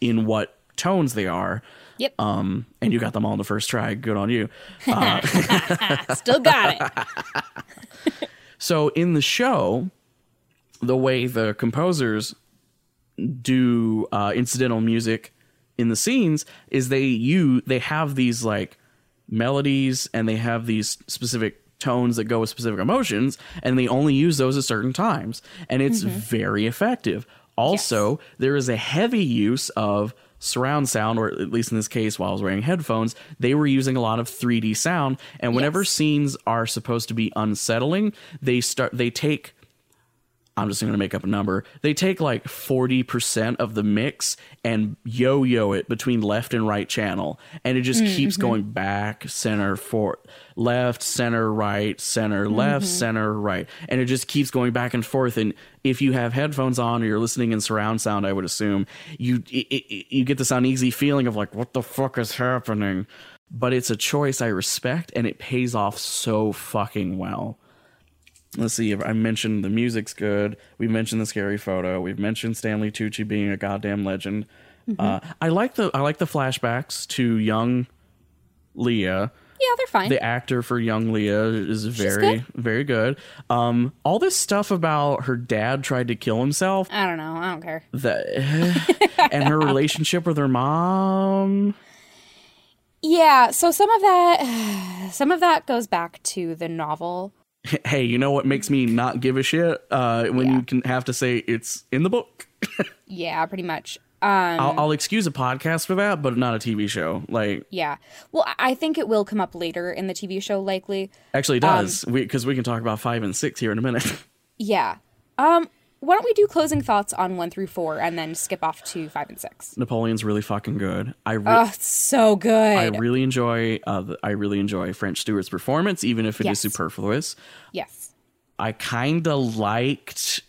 in what tones they are Yep. um and you got them all in the first try good on you. Still got it. So in the show, the way the composers do uh, incidental music in the scenes is they you they have these like melodies and they have these specific tones that go with specific emotions and they only use those at certain times. And it's very effective. Also there is a heavy use of surround sound or at least in this case while i was wearing headphones they were using a lot of 3d sound and whenever Yes. scenes are supposed to be unsettling they start they take I'm just going to make up a number. They take like 40% of the mix and yo yo it between left and right channel. And it just mm, keeps mm-hmm. going back, center, for left, center, right, center, left, mm-hmm. center, right. And it just keeps going back and forth. And if you have headphones on or you're listening in surround sound, I would assume you, it, it, you get this uneasy feeling of like, what the fuck is happening? But it's a choice I respect and it pays off so fucking well let's see if i mentioned the music's good we mentioned the scary photo we've mentioned stanley tucci being a goddamn legend uh, i like the i like the flashbacks to young lia Yeah, they're fine. the actor for young lia is very good. very good um all this stuff about her dad tried to kill himself I don't know. I don't care. the and her relationship with her mom Yeah, so some of that some of that goes back to the novel. Hey you know what makes me not give a shit uh when Yeah. you can have to say it's in the book Yeah, pretty much. Um I'll, I'll excuse a podcast for that, but not a TV show. Like, yeah. Well, I- think it will come up later in the TV show likely. actually, it does because we, can talk about five and six here in a minute. Yeah. Um why don't we do closing thoughts on 1 through 4 and then skip off to 5 and 6? Napoleon's really fucking good. I re- Oh, so good. I really enjoy. Uh, the, I really enjoy French Stewart's performance, even if it is Yes. superfluous. yes. I kind of liked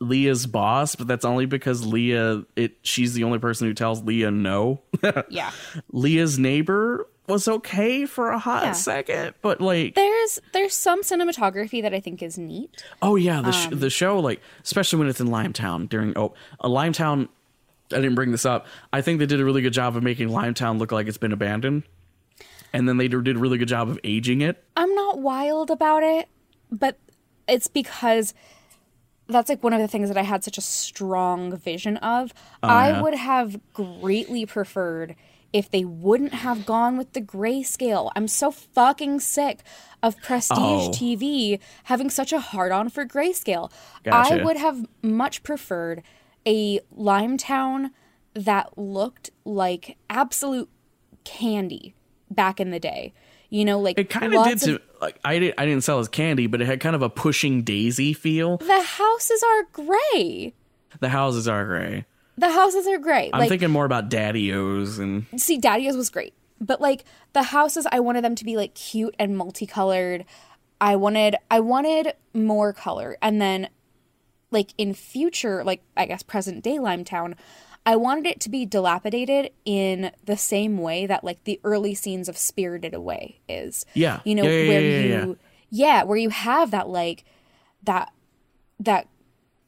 Lia's boss, but that's only because Lia. It she's the only person who tells Lia no. Yeah. Lia's neighbor was okay for a hot Yeah. second, but like There's there's some cinematography that I think is neat. Oh yeah, the sh- Um, the show like especially when it's in Limetown during oh uh, Limetown. I didn't bring this up. I think they did a really good job of making Limetown look like it's been abandoned, and then they did a really good job of aging it. I'm not wild about it, but it's because that's like one of the things that I had such a strong vision of. I Oh, yeah? would have greatly preferred if they wouldn't have gone with the grayscale. I'm so fucking sick of prestige Oh. TV having such a hard on for grayscale. I would have much preferred a Limetown that looked like absolute candy back in the day. You know, like It kind of did to like I didn't I didn't sell as candy, but it had kind of a pushing daisy feel. the houses are gray. The houses are gray. The houses are great. I'm like, thinking more about Daddy-O's and see, Daddy's was great, but like the houses, I wanted them to be like cute and multicolored. I wanted, I wanted more color, and then like in future, like I guess present day Limetown, I wanted it to be dilapidated in the same way that like the early scenes of Spirited Away is. Yeah. you know Yeah, yeah, where yeah, you, yeah, where you have that like that that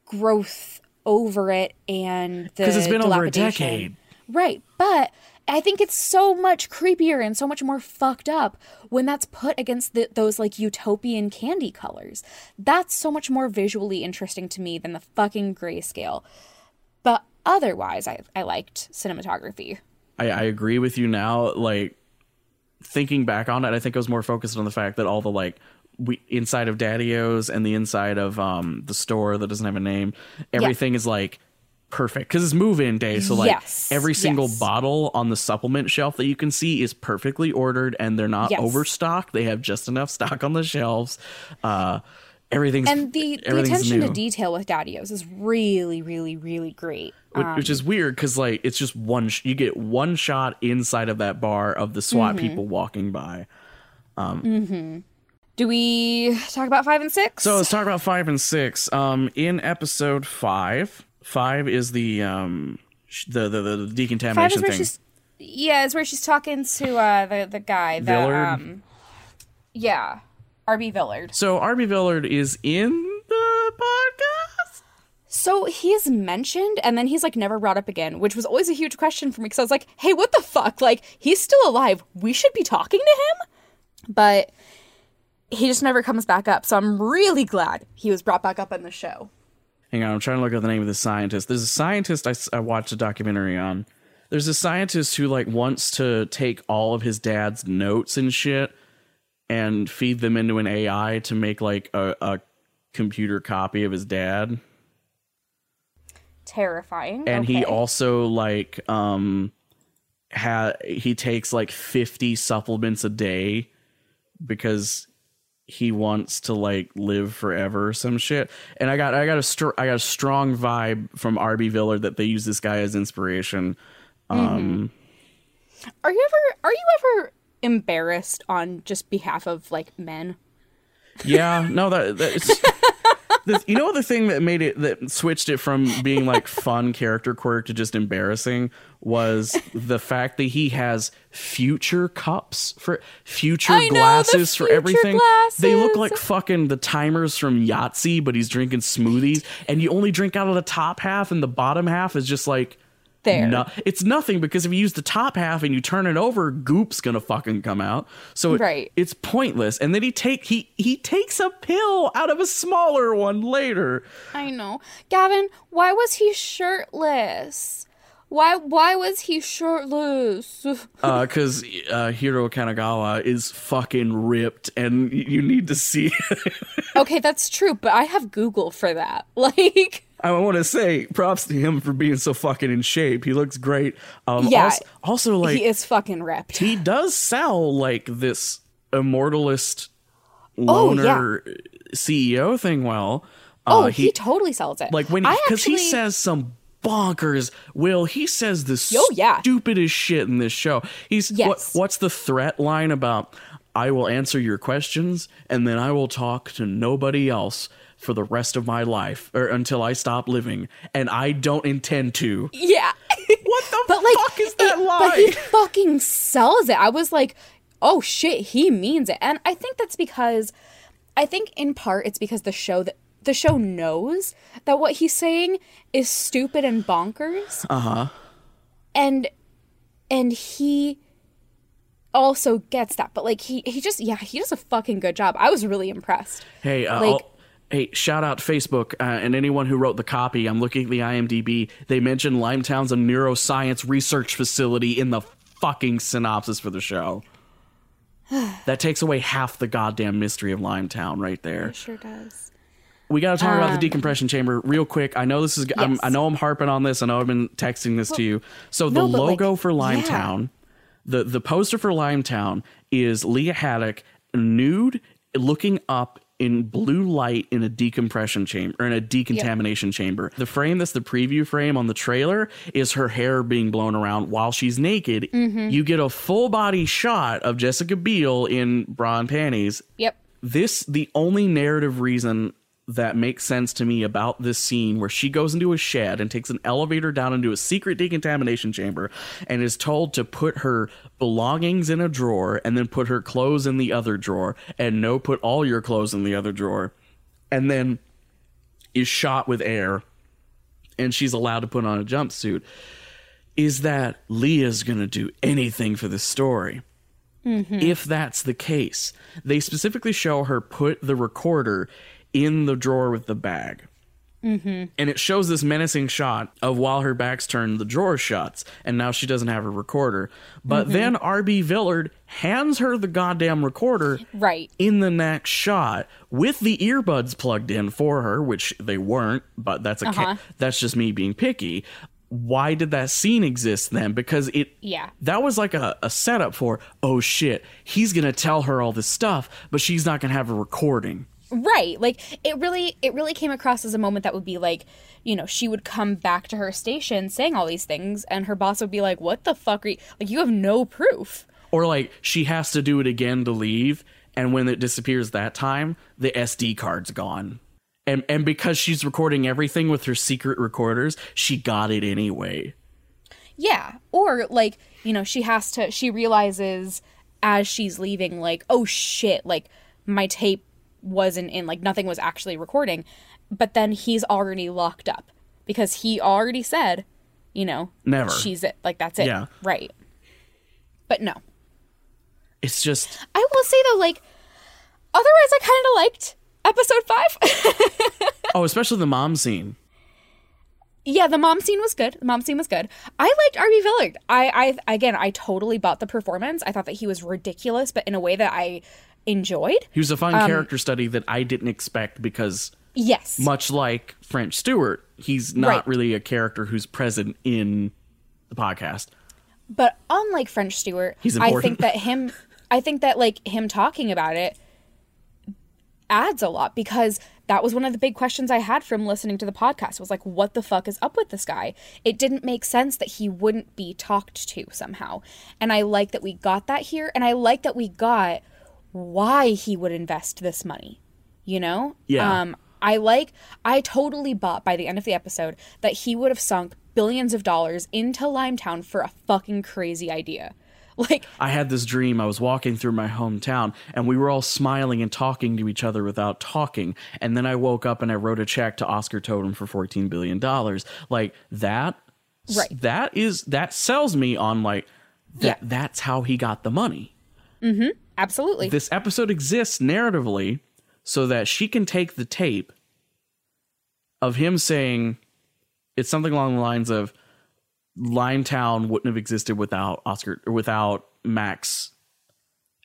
growth over it and the because it's been over a decade. Right. But I think it's so much creepier and so much more fucked up when that's put against the, those like utopian candy colors. That's so much more visually interesting to me than the fucking grayscale. But otherwise, I, I liked cinematography. I, I agree with you now. Like thinking back on it, I think I was more focused on the fact that all the like we inside of Daddy-O's and the inside of um the store that doesn't have a name. Everything is like perfect because it's move-in day. So like Yes, every single yes. bottle on the supplement shelf that you can see is perfectly ordered and they're not Yes. overstocked. They have just enough stock on the shelves. Uh, everything's And the, the everything's attention new. to detail with Daddy-O's is really, really, really great. Which, which is weird because like it's just one. Sh- you get one shot inside of that bar of the SWAT Mm-hmm. people walking by. Do we talk about five and six? So let's talk about five and six. Um, in episode five, five is the um sh- the the, the decontamination thing. yeah, it's where she's talking to uh the the guy the Villard? um yeah RB Villard. So RB Villard is in the podcast. So he's mentioned and then he's like never brought up again, which was always a huge question for me because I was like, hey, what the fuck? Like he's still alive. We should be talking to him, but he just never comes back up. So I'm really glad he was brought back up in the show. Hang on, I'm trying to look up the name of the scientist. There's a scientist I watched a documentary on. There's a scientist who like wants to take all of his dad's notes and shit and feed them into an AI to make like a, a computer copy of his dad. Terrifying. and he also like um ha he takes like 50 supplements a day because he wants to like live forever or some shit. And i got i got a str- i got a strong vibe from rb villard that they use this guy as inspiration. Um Are you ever are you ever embarrassed on just behalf of like men? yeah no that that's the, you know the thing that made it that switched it from being like fun character quirk to just embarrassing was the fact that he has future cups for future I know, the glasses for future everything. They look like fucking the timers from Yahtzee, but he's drinking smoothies, and you only drink out of the top half, and the bottom half is just like There. no, it's nothing because if you use the top half and you turn it over, goop's gonna fucking come out. So it- Right. it's pointless. And then he take he he takes a pill out of a smaller one later. I know. Gavin, why was he shirtless? Why why was he shirtless? Uh, because uh, Hiro Kanagawa is fucking ripped, and you need to see. okay, that's true, but I have Google for that. Like I want to say props to him for being so fucking in shape. He looks great. Um, Yeah. Also, also like he is fucking ripped. he does sell like this immortalist Oh, yeah. CEO thing well. oh, Uh, he, totally sells it. like when because he says some bonkers will he says the Oh, yeah. stupidest shit in this show he's what, what's the threat line about i will answer your questions and then i will talk to nobody else for the rest of my life or until i stop living and i don't intend to Yeah. what the but like fuck is that it- line But he fucking sells it. I was like, oh shit, he means it. And I think that's because I think in part it's because the show that the show knows that what he's saying is stupid and bonkers. uh-huh And and he also gets that. But like he he just yeah, he does a fucking good job. I was really impressed. Hey, uh, Like- hey, shout out Facebook uh, and anyone who wrote the copy. I'm looking at the IMDb. They mentioned Limetown's a neuroscience research facility in the fucking synopsis for the show. that takes away half the goddamn mystery of Limetown right there. It sure does. We got to talk about the decompression chamber real quick. I know this is. I'm, Um, I know I'm harping on this. I know I've been texting this to you. So the no, like, logo for yeah. Limetown, the the poster for Limetown is Lia Haddock nude, looking up in blue light in a decompression chamber or in a decontamination chamber. The frame that's the preview frame on the trailer is her hair being blown around while she's naked. Mm-hmm. You get a full body shot of Jessica Biel in bra and panties Yep. this the only narrative reason that makes sense to me about this scene where she goes into a shed and takes an elevator down into a secret decontamination chamber and is told to put her belongings in a drawer and then put her clothes in the other drawer and no put all your clothes in the other drawer and then is shot with air and she's allowed to put on a jumpsuit is that Lia's going to do anything for the story mm-hmm. if that's the case. They specifically show her put the recorder in the drawer with the bag. Mm-hmm. And it shows this menacing shot of while her back's turned, the drawer shuts, and now she doesn't have a recorder. But Mm-hmm. then R.B. Villard hands her the goddamn recorder Right. in the next shot with the earbuds plugged in for her, which they weren't, but that's a Uh-huh. that's just me being picky. Why did that scene exist then? Because it Yeah. that was like a, a setup for oh shit he's gonna tell her all this stuff, but she's not gonna have a recording. Right. Like it really it really came across as a moment that would be like, you know, she would come back to her station saying all these things and her boss would be like, "What the fuck are you like you have no proof." Or like she has to do it again to leave, and when it disappears that time, the SD card's gone. And and because she's recording everything with her secret recorders, she got it anyway. Yeah. Or like, you know, she has to she realizes as she's leaving like, "Oh shit, like my tape wasn't in like nothing was actually recording." But then he's already locked up because he already said, you know, Never. she's it. Like that's it. Yeah. Right. But no. It's just I will say though, like, otherwise, I kind of liked episode five. oh, especially the mom scene. yeah, the mom scene was good. The mom scene was good. I liked R.B. Villard. I, I, again, I totally bought the performance. I thought that he was ridiculous, but in a way that I enjoyed. He was a Um, fun character study that I didn't expect because Yes. much like French Stewart, he's not Right. really a character who's present in the podcast. But unlike French Stewart, He's I think that him, I think that like him talking about it adds a lot because that was one of the big questions I had from listening to the podcast was like, what the fuck is up with this guy? It didn't make sense that he wouldn't be talked to somehow. And I like that we got that here. And I like that we got why he would invest this money, you know? Yeah. Um, I like, I totally bought by the end of the episode that he would have sunk billions of dollars into Limetown for a fucking crazy idea. Like, I had this dream. I was walking through my hometown and we were all smiling and talking to each other without talking. And then I woke up and I wrote a check to Oskar Totem for $14 billion. Like that, Right. that is, that sells me on like, that, Yeah. that's how he got the money. Absolutely. This episode exists narratively so that she can take the tape of him saying, it's something along the lines of, Limetown wouldn't have existed without Oskar or without Max.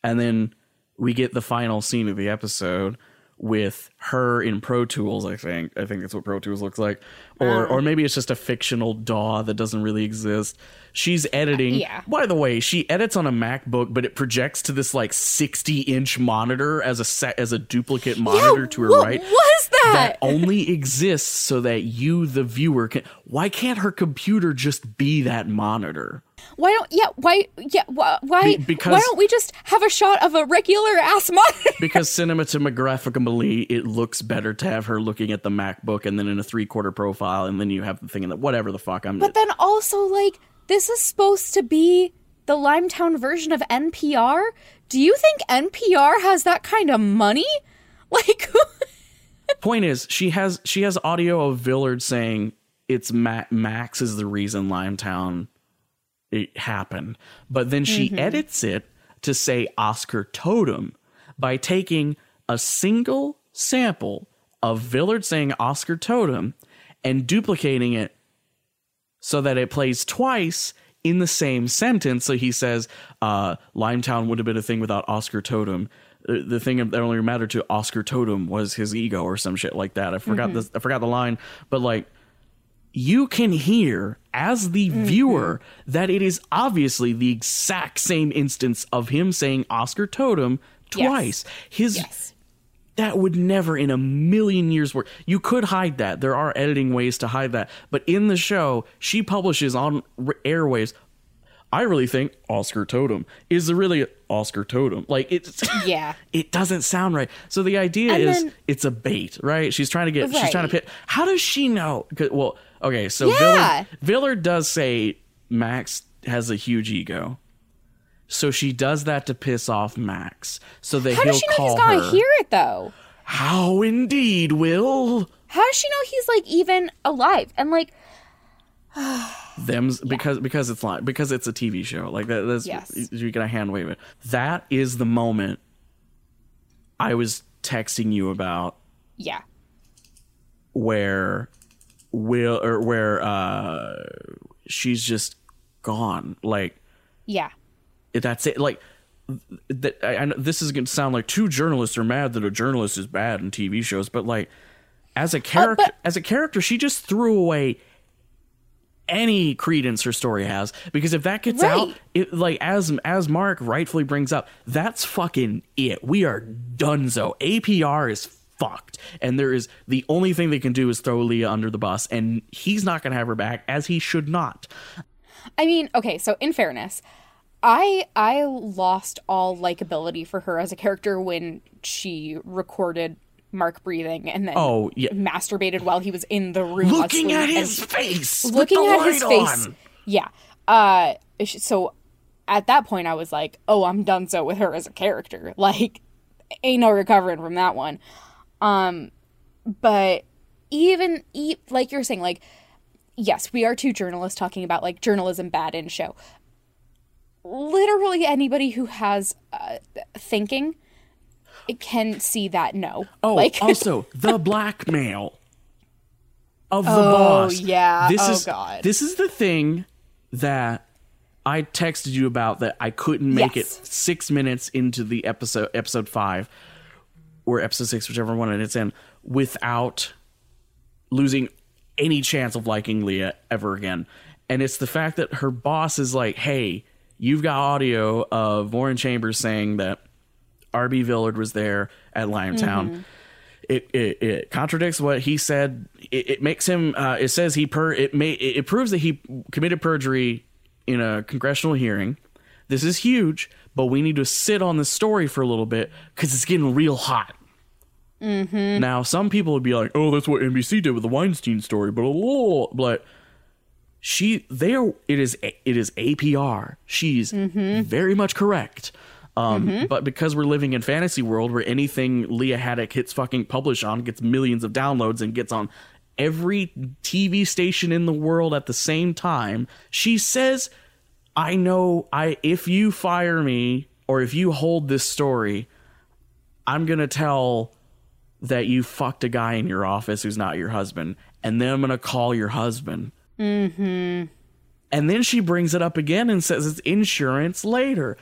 And then we get the final scene of the episode with her in Pro Tools, I think. I think that's what Pro Tools looks like. Or oh. or maybe it's just a fictional DAW that doesn't really exist. She's editing. Uh, yeah. By the way, she edits on a MacBook, but it projects to this like 60 inch monitor as a set as a duplicate monitor to her what right was that? that only exists so that you, the viewer, can. Why can't her computer just be that monitor? Why don't yeah why yeah why why, Be- because- why don't we just have a shot of a regular ass monitor? Because cinematographically, it looks better to have her looking at the MacBook and then in a three quarter profile, and then you have the thing in the whatever the fuck I'm. But then also like this is supposed to be the Limetown version of NPR. Do you think NPR has that kind of money? Like Point is, she has she has audio of Villard saying it's Ma- Max is the reason Limetown it happened, but then she edits it to say Oskar Totem by taking a single sample of Villard saying Oskar Totem and duplicating it so that it plays twice in the same sentence. So he says, uh, Limetown would have been a thing without Oskar Totem. Uh, The thing that only mattered to Oskar Totem was his ego or some shit like that. I forgot this. I forgot the line, but like you can hear as the viewer that it is obviously the exact same instance of him saying Oskar Totem twice. His yes. that would never in a million years work. You could hide that. There are editing ways to hide that. But in the show, she publishes on r- airwaves. I really think Oskar Totem is really Oskar Totem. Like it's Yeah. it doesn't sound right. So the idea And is then- it's a bait, right? She's trying to get she's trying to pit. How does she know? Well, okay, so Yeah. Villard, Villard does say Max has a huge ego. So she does that to piss off Max, so that How he'll does she know he's gonna her. hear it though? How indeed, Will? How does she know he's like even alive? And like Them's because because it's like because it's a TV show like that. That's Yes. you can hand wave it. That is the moment I was texting you about yeah. where will or where uh she's just gone like Yeah. that's it like that I, this is going to sound like two journalists are mad that a journalist is bad in TV shows but like as a character Uh, but- as a character she just threw away any credence her story has because if that gets out it like as as Mark rightfully brings up that's fucking it. We are donezo. APR is fucked and there is the only thing they can do is throw Lia under the bus and he's not going to have her back as he should not I mean, okay, so in fairness, I I lost all likability for her as a character when she recorded Mark breathing and then Oh, yeah. masturbated while he was in the room looking at his face looking at his face. on. Yeah. Uh so at that point I was like, "Oh, I'm done so with her as a character." Like ain't no recovering from that one. Um but even e- like you're saying like yes, we are two journalists talking about like journalism bad in show. Literally anybody who has uh, thinking can see that no. Oh, like also the blackmail of the Oh, boss. yeah. This Oh, is God. this is the thing that I texted you about that I couldn't make Yes. it six minutes into the episode, episode five, or episode six, whichever one it's in, without losing any chance of liking Lia ever again. And it's the fact that her boss is like, "Hey, you've got audio of Warren Chambers saying that R.B. Villard was there at Limetown. It, it it contradicts what he said. It, it makes him. Uh, it says he per. It may. It, it proves that he committed perjury in a congressional hearing. This is huge, but we need to sit on this story for a little bit because it's getting real hot. Mm-hmm. Now, some people would be like, "Oh, that's what NBC did with the Weinstein story," but a little but she there it is it is APR. She's very much correct. Um, But because we're living in fantasy world where anything Lia Haddock hits fucking publish on gets millions of downloads and gets on every TV station in the world at the same time, she says, "I know I if you fire me or if you hold this story, I'm gonna tell." That you fucked a guy in your office who's not your husband, and then I'm gonna call your husband. Mm-hmm. And then she brings it up again and says it's insurance later.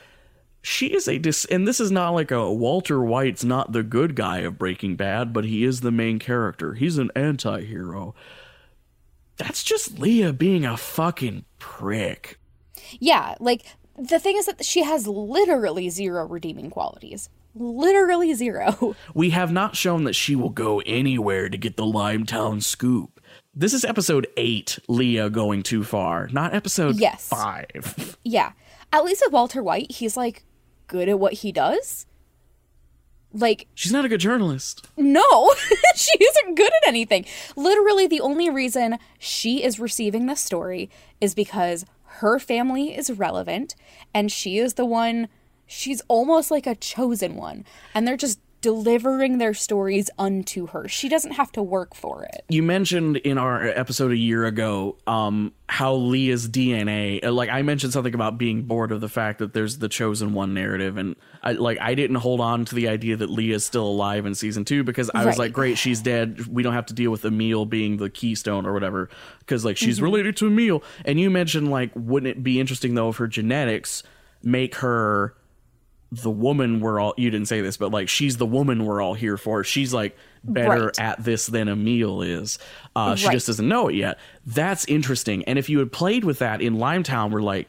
She is a dis, and this is not like a Walter White's not the good guy of Breaking Bad, but he is the main character. He's an anti-hero. That's just Lia being a fucking prick. Yeah, like the thing is that she has literally zero redeeming qualities. Literally zero. We have not shown that she will go anywhere to get the Limetown scoop. This is episode eight, Lia going too far, not episode Yes. five. yeah. At least with Walter White, he's like good at what he does. Like, She's not a good journalist. no, she isn't good at anything. Literally, the only reason she is receiving this story is because her family is relevant and she is the one, she's almost like a chosen one. And they're just delivering their stories unto her. She doesn't have to work for it. You mentioned in our episode a year ago um, how Lia's DNA, uh, like I mentioned something about being bored of the fact that there's the chosen one narrative, and I, like I didn't hold on to the idea that Lia's still alive in season two because I was Right. like, great, she's dead. We don't have to deal with Emile being the keystone or whatever because like she's related to Emile. And you mentioned like, wouldn't it be interesting though if her genetics make her the woman we're all you didn't say this but like she's the woman we're all here for. She's like better Right. at this than Emile is. Uh she Right. just doesn't know it yet. That's interesting. And if you had played with that in limetown we're like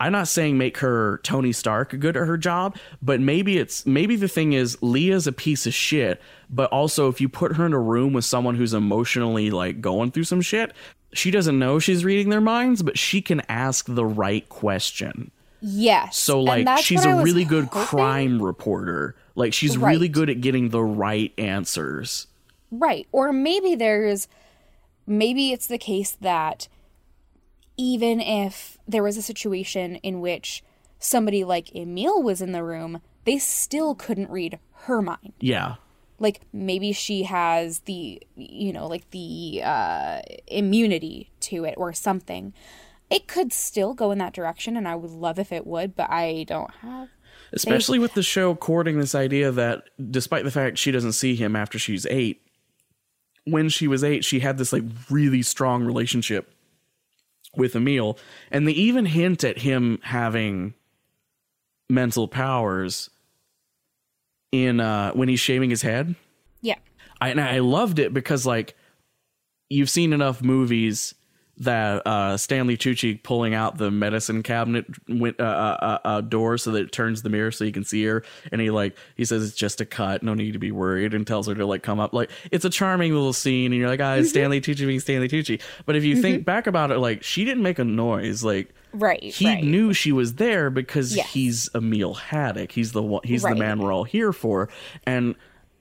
i'm not saying make her tony stark good at her job but maybe it's maybe the thing is lia's a piece of shit but also if you put her in a room with someone who's emotionally like going through some shit she doesn't know she's reading their minds but she can ask the right question Yes. so and like she's a really good hoping. crime reporter. Like she's really good at getting the right answers. Right. Or maybe there's maybe it's the case that even if there was a situation in which somebody like Emile was in the room, they still couldn't read her mind. Yeah. Like maybe she has the you know, like the uh immunity to it or something. It could still go in that direction and I would love if it would, but I don't have Especially with the show courting this idea that despite the fact she doesn't see him after she's 8, when she was eight, she had this like really strong relationship with Emile, and they even hint at him having mental powers in uh when he's shaving his head. Yeah. I and I loved it because like you've seen enough movies that uh, Stanley Tucci pulling out the medicine cabinet win- uh, uh, uh, door so that it turns the mirror so you can see her, and he like he says it's just a cut, no need to be worried, and tells her to like come up. Like it's a charming little scene, and you're like, ah, it's Stanley Tucci being Stanley Tucci. But if you think back about it, like she didn't make a noise, like. Right. He right. knew she was there because Yes. he's Emile Haddock. He's the one. He's Right. the man we're all here for, and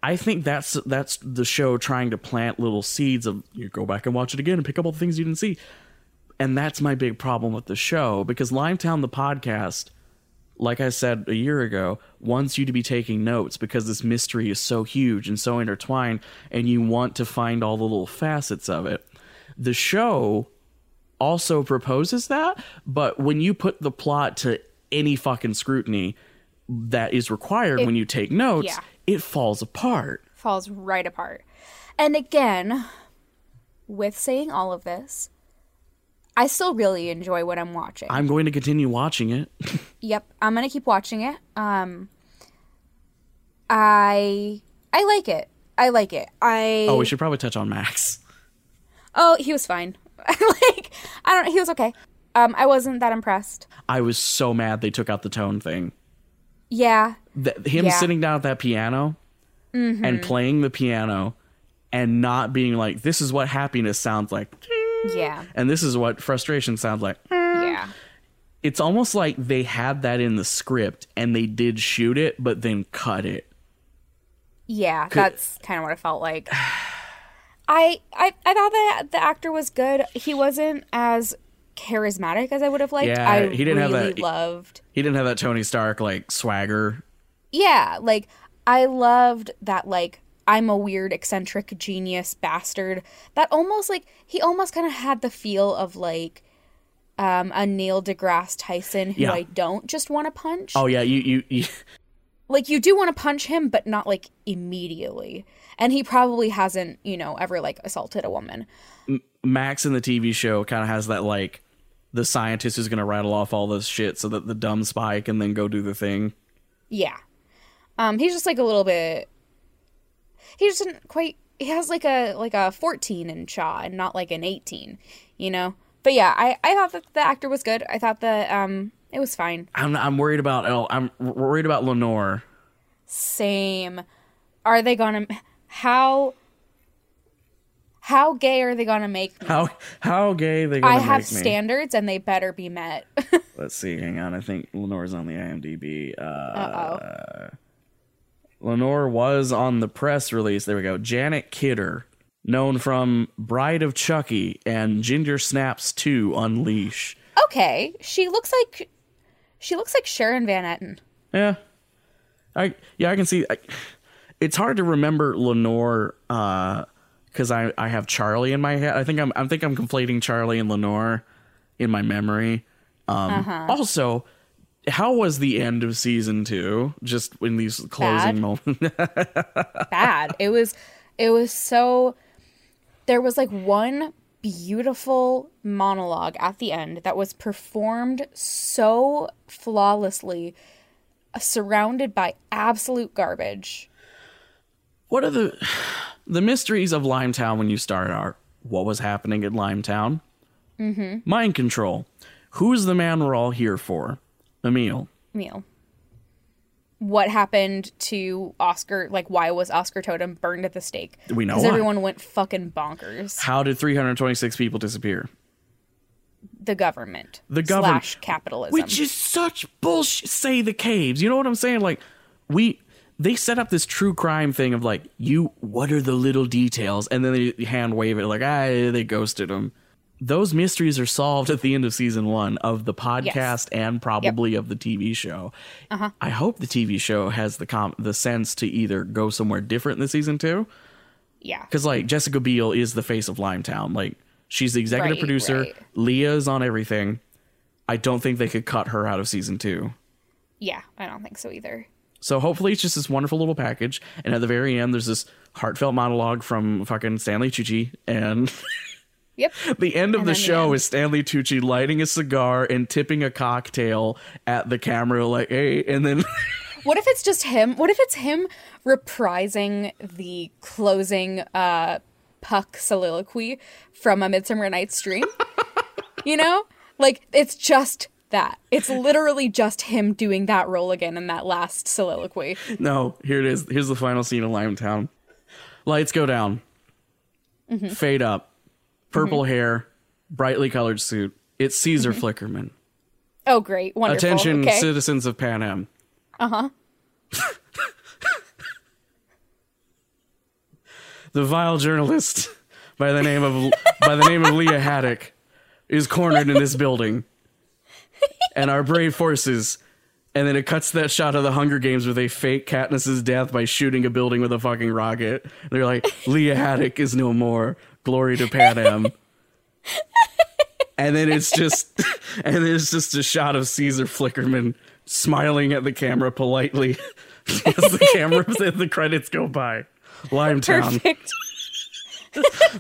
I think that's that's the show trying to plant little seeds of you go back and watch it again and pick up all the things you didn't see. And that's my big problem with the show because Limetown the podcast, like I said a year ago, wants you to be taking notes because this mystery is so huge and so intertwined and you want to find all the little facets of it. The show also proposes that, but when you put the plot to any fucking scrutiny that is required when you take notes, yeah. It falls apart. falls right apart. And again, with saying all of this, I still really enjoy what I'm watching. I'm going to continue watching it. Yep, I'm gonna keep watching it. Um, I I like it. I like it. I oh, we should probably touch on Max. oh he was fine. like I don't. He was okay. Um, I wasn't that impressed. I was so mad they took out the tone thing. Yeah, Th- him Yeah. Mm-hmm. sitting down at that piano and playing the piano and not being like, this is what happiness sounds like. yeah, And this is what frustration sounds like. yeah. It's almost like they had that in the script and they did shoot it, but then cut it. Yeah, that's kind of what it felt like. I, I I thought that the actor was good. He wasn't as charismatic as I would have liked. Yeah, I he didn't have really that- loved. He didn't have that Tony Stark like swagger. Yeah, like I loved that like I'm a weird eccentric genius bastard. That almost like he almost kind of had the feel of like um a Neil deGrasse Tyson who Yeah. I don't just want to punch. Oh yeah, you you, you like you do want to punch him but not like immediately. And he probably hasn't, you know, ever like assaulted a woman. Max in the TV show kind of has that like the scientist who's going to rattle off all this shit so that the dumb spy can then go do the thing. Yeah. Um he's just like a little bit he just didn't quite he has like a like a 14 in Shaw and not like an 18, you know. But yeah, I I thought that the actor was good. I thought that um it was fine. I'm I'm worried about El. I'm worried about Lenore. Same. Are they going to how how gay are they going to make me? How how gay they gonna make? I have me? standards and they better be met. Let's see. Hang on. I think Lenore's on the IMDb. Uh, Uh-oh. Lenore was on the press release. There we go. Janet Kidder, known from Bride of Chucky and Ginger Snaps 2 Unleash. Okay, she looks like she looks like Sharon Van Etten. Yeah. I yeah, I can see I, it's hard to remember Lenore uh cuz I I have Charlie in my head. I think I'm I think I'm conflating Charlie and Lenore in my memory. Um also how was the end of season 2 just in these closing Bad. moments? bad. it was it was so there was like one beautiful monologue at the end that was performed so flawlessly surrounded by absolute garbage. what are the the mysteries of Limetown when you start are what was happening at Limetown? Mm-hmm. Mind control. Who's the man we're all here for? Emile. Neil. What happened to Oskar? Like, why was Oskar Totem burned at the stake? We know Because why. everyone went fucking bonkers. How did 326 people disappear? The government. The government. Slash capitalism. Which is such bullshit. Say the caves. You know what I'm saying? Like, we they set up this true crime thing of like, you. What are the little details? And then they hand wave it like, ah, they ghosted them. Those mysteries are solved at the end of season one of the podcast and probably of the TV show. Uh-huh. I hope the TV show has the com- the sense to either go somewhere different than season two, yeah. because like Jessica Biel is the face of Limetown. Like she's the executive Right, producer. right. Lia's on everything. I don't think they could cut her out of season two. Yeah, I don't think so either. So hopefully it's just this wonderful little package. And at the very end, there's this heartfelt monologue from fucking Stanley Tucci. And Yep. the end of And the then the show is Stanley Tucci lighting a cigar and tipping a cocktail at the camera, like, hey, and then What if it's just him? What if it's him reprising the closing uh Puck soliloquy from A Midsummer Night's Dream? you know? Like it's just that. It's literally just him doing that role again in that last soliloquy. no, here it is. Here's the final scene of Limetown. Lights go down, Mm-hmm. fade up, purple hair, brightly colored suit. It's Caesar Flickerman. Oh great. Wonderful. Attention, okay. citizens of Panem. Uh-huh. the vile journalist by the name of by the name of Lia Haddock is cornered in this building, and our brave forces. And then it cuts that shot of the Hunger Games where they fake Katniss's death by shooting a building with a fucking rocket. They're like, Lia Haddock is no more. Glory to Panem. and then it's just, and then it's just a shot of Caesar Flickerman smiling at the camera politely as the camera, the credits go by. Limetown. Perfect.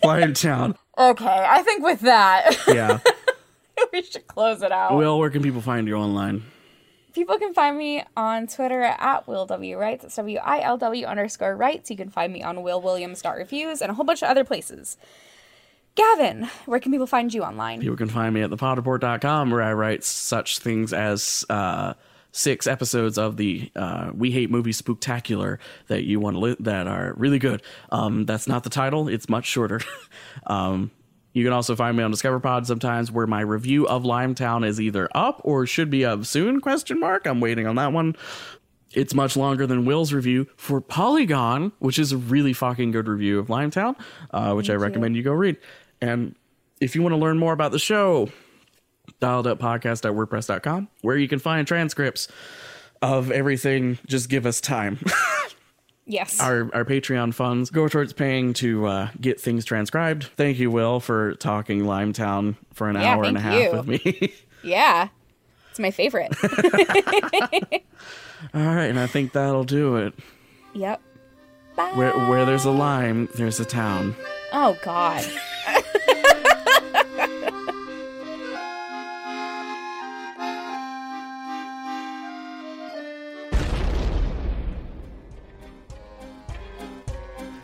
Limetown. Okay, I think with that Yeah. we should close it out. Will, where can people find you online? People can find me on Twitter at Will W Writes. It's W I L W underscore Writes. You can find me on Will Williams Dot Reviews and a whole bunch of other places. Gavin, where can people find you online? People can find me at thepodreport.com where I write such things as uh, six episodes of the uh, We Hate Movies Spooktacular that you want to li- that are really good. Um, that's not the title; it's much shorter. um, you can also find me on DiscoverPod sometimes, where my review of Limetown is either up or should be up soon? Question mark. I'm waiting on that one. It's much longer than Will's review for Polygon, which is a really fucking good review of Limetown, uh, which I recommend you go read. And if you want to learn more about the show, dialed up podcast at wordpress.com, where you can find transcripts of everything. Just give us time. Yes. our, our Patreon funds go towards paying to uh, get things transcribed. Thank you, Will, for talking Limetown for an Yeah, hour and a half you. with me. yeah. It's my favorite. All right, and I think that'll do it. yep. Bye. Where, where there's a lime, there's a town. Oh, God.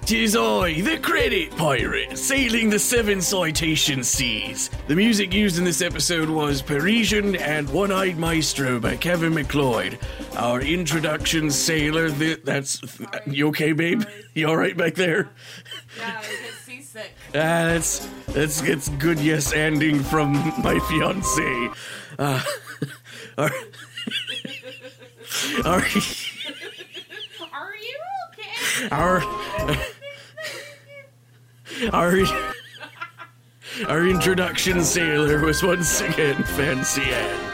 Tis I, the credit pirate, sailing the seven citation seas. The music used in this episode was Parisian and One Eyed Maestro by Kevin MacLeod. Our introduction sailor, th- that's. You okay, babe? You alright back there? Yeah, I get seasick. Ah, that's that's it's good yes ending from my fiance. Uh, Are you okay? Our, our, our introduction sailor was once again Fancy Ann.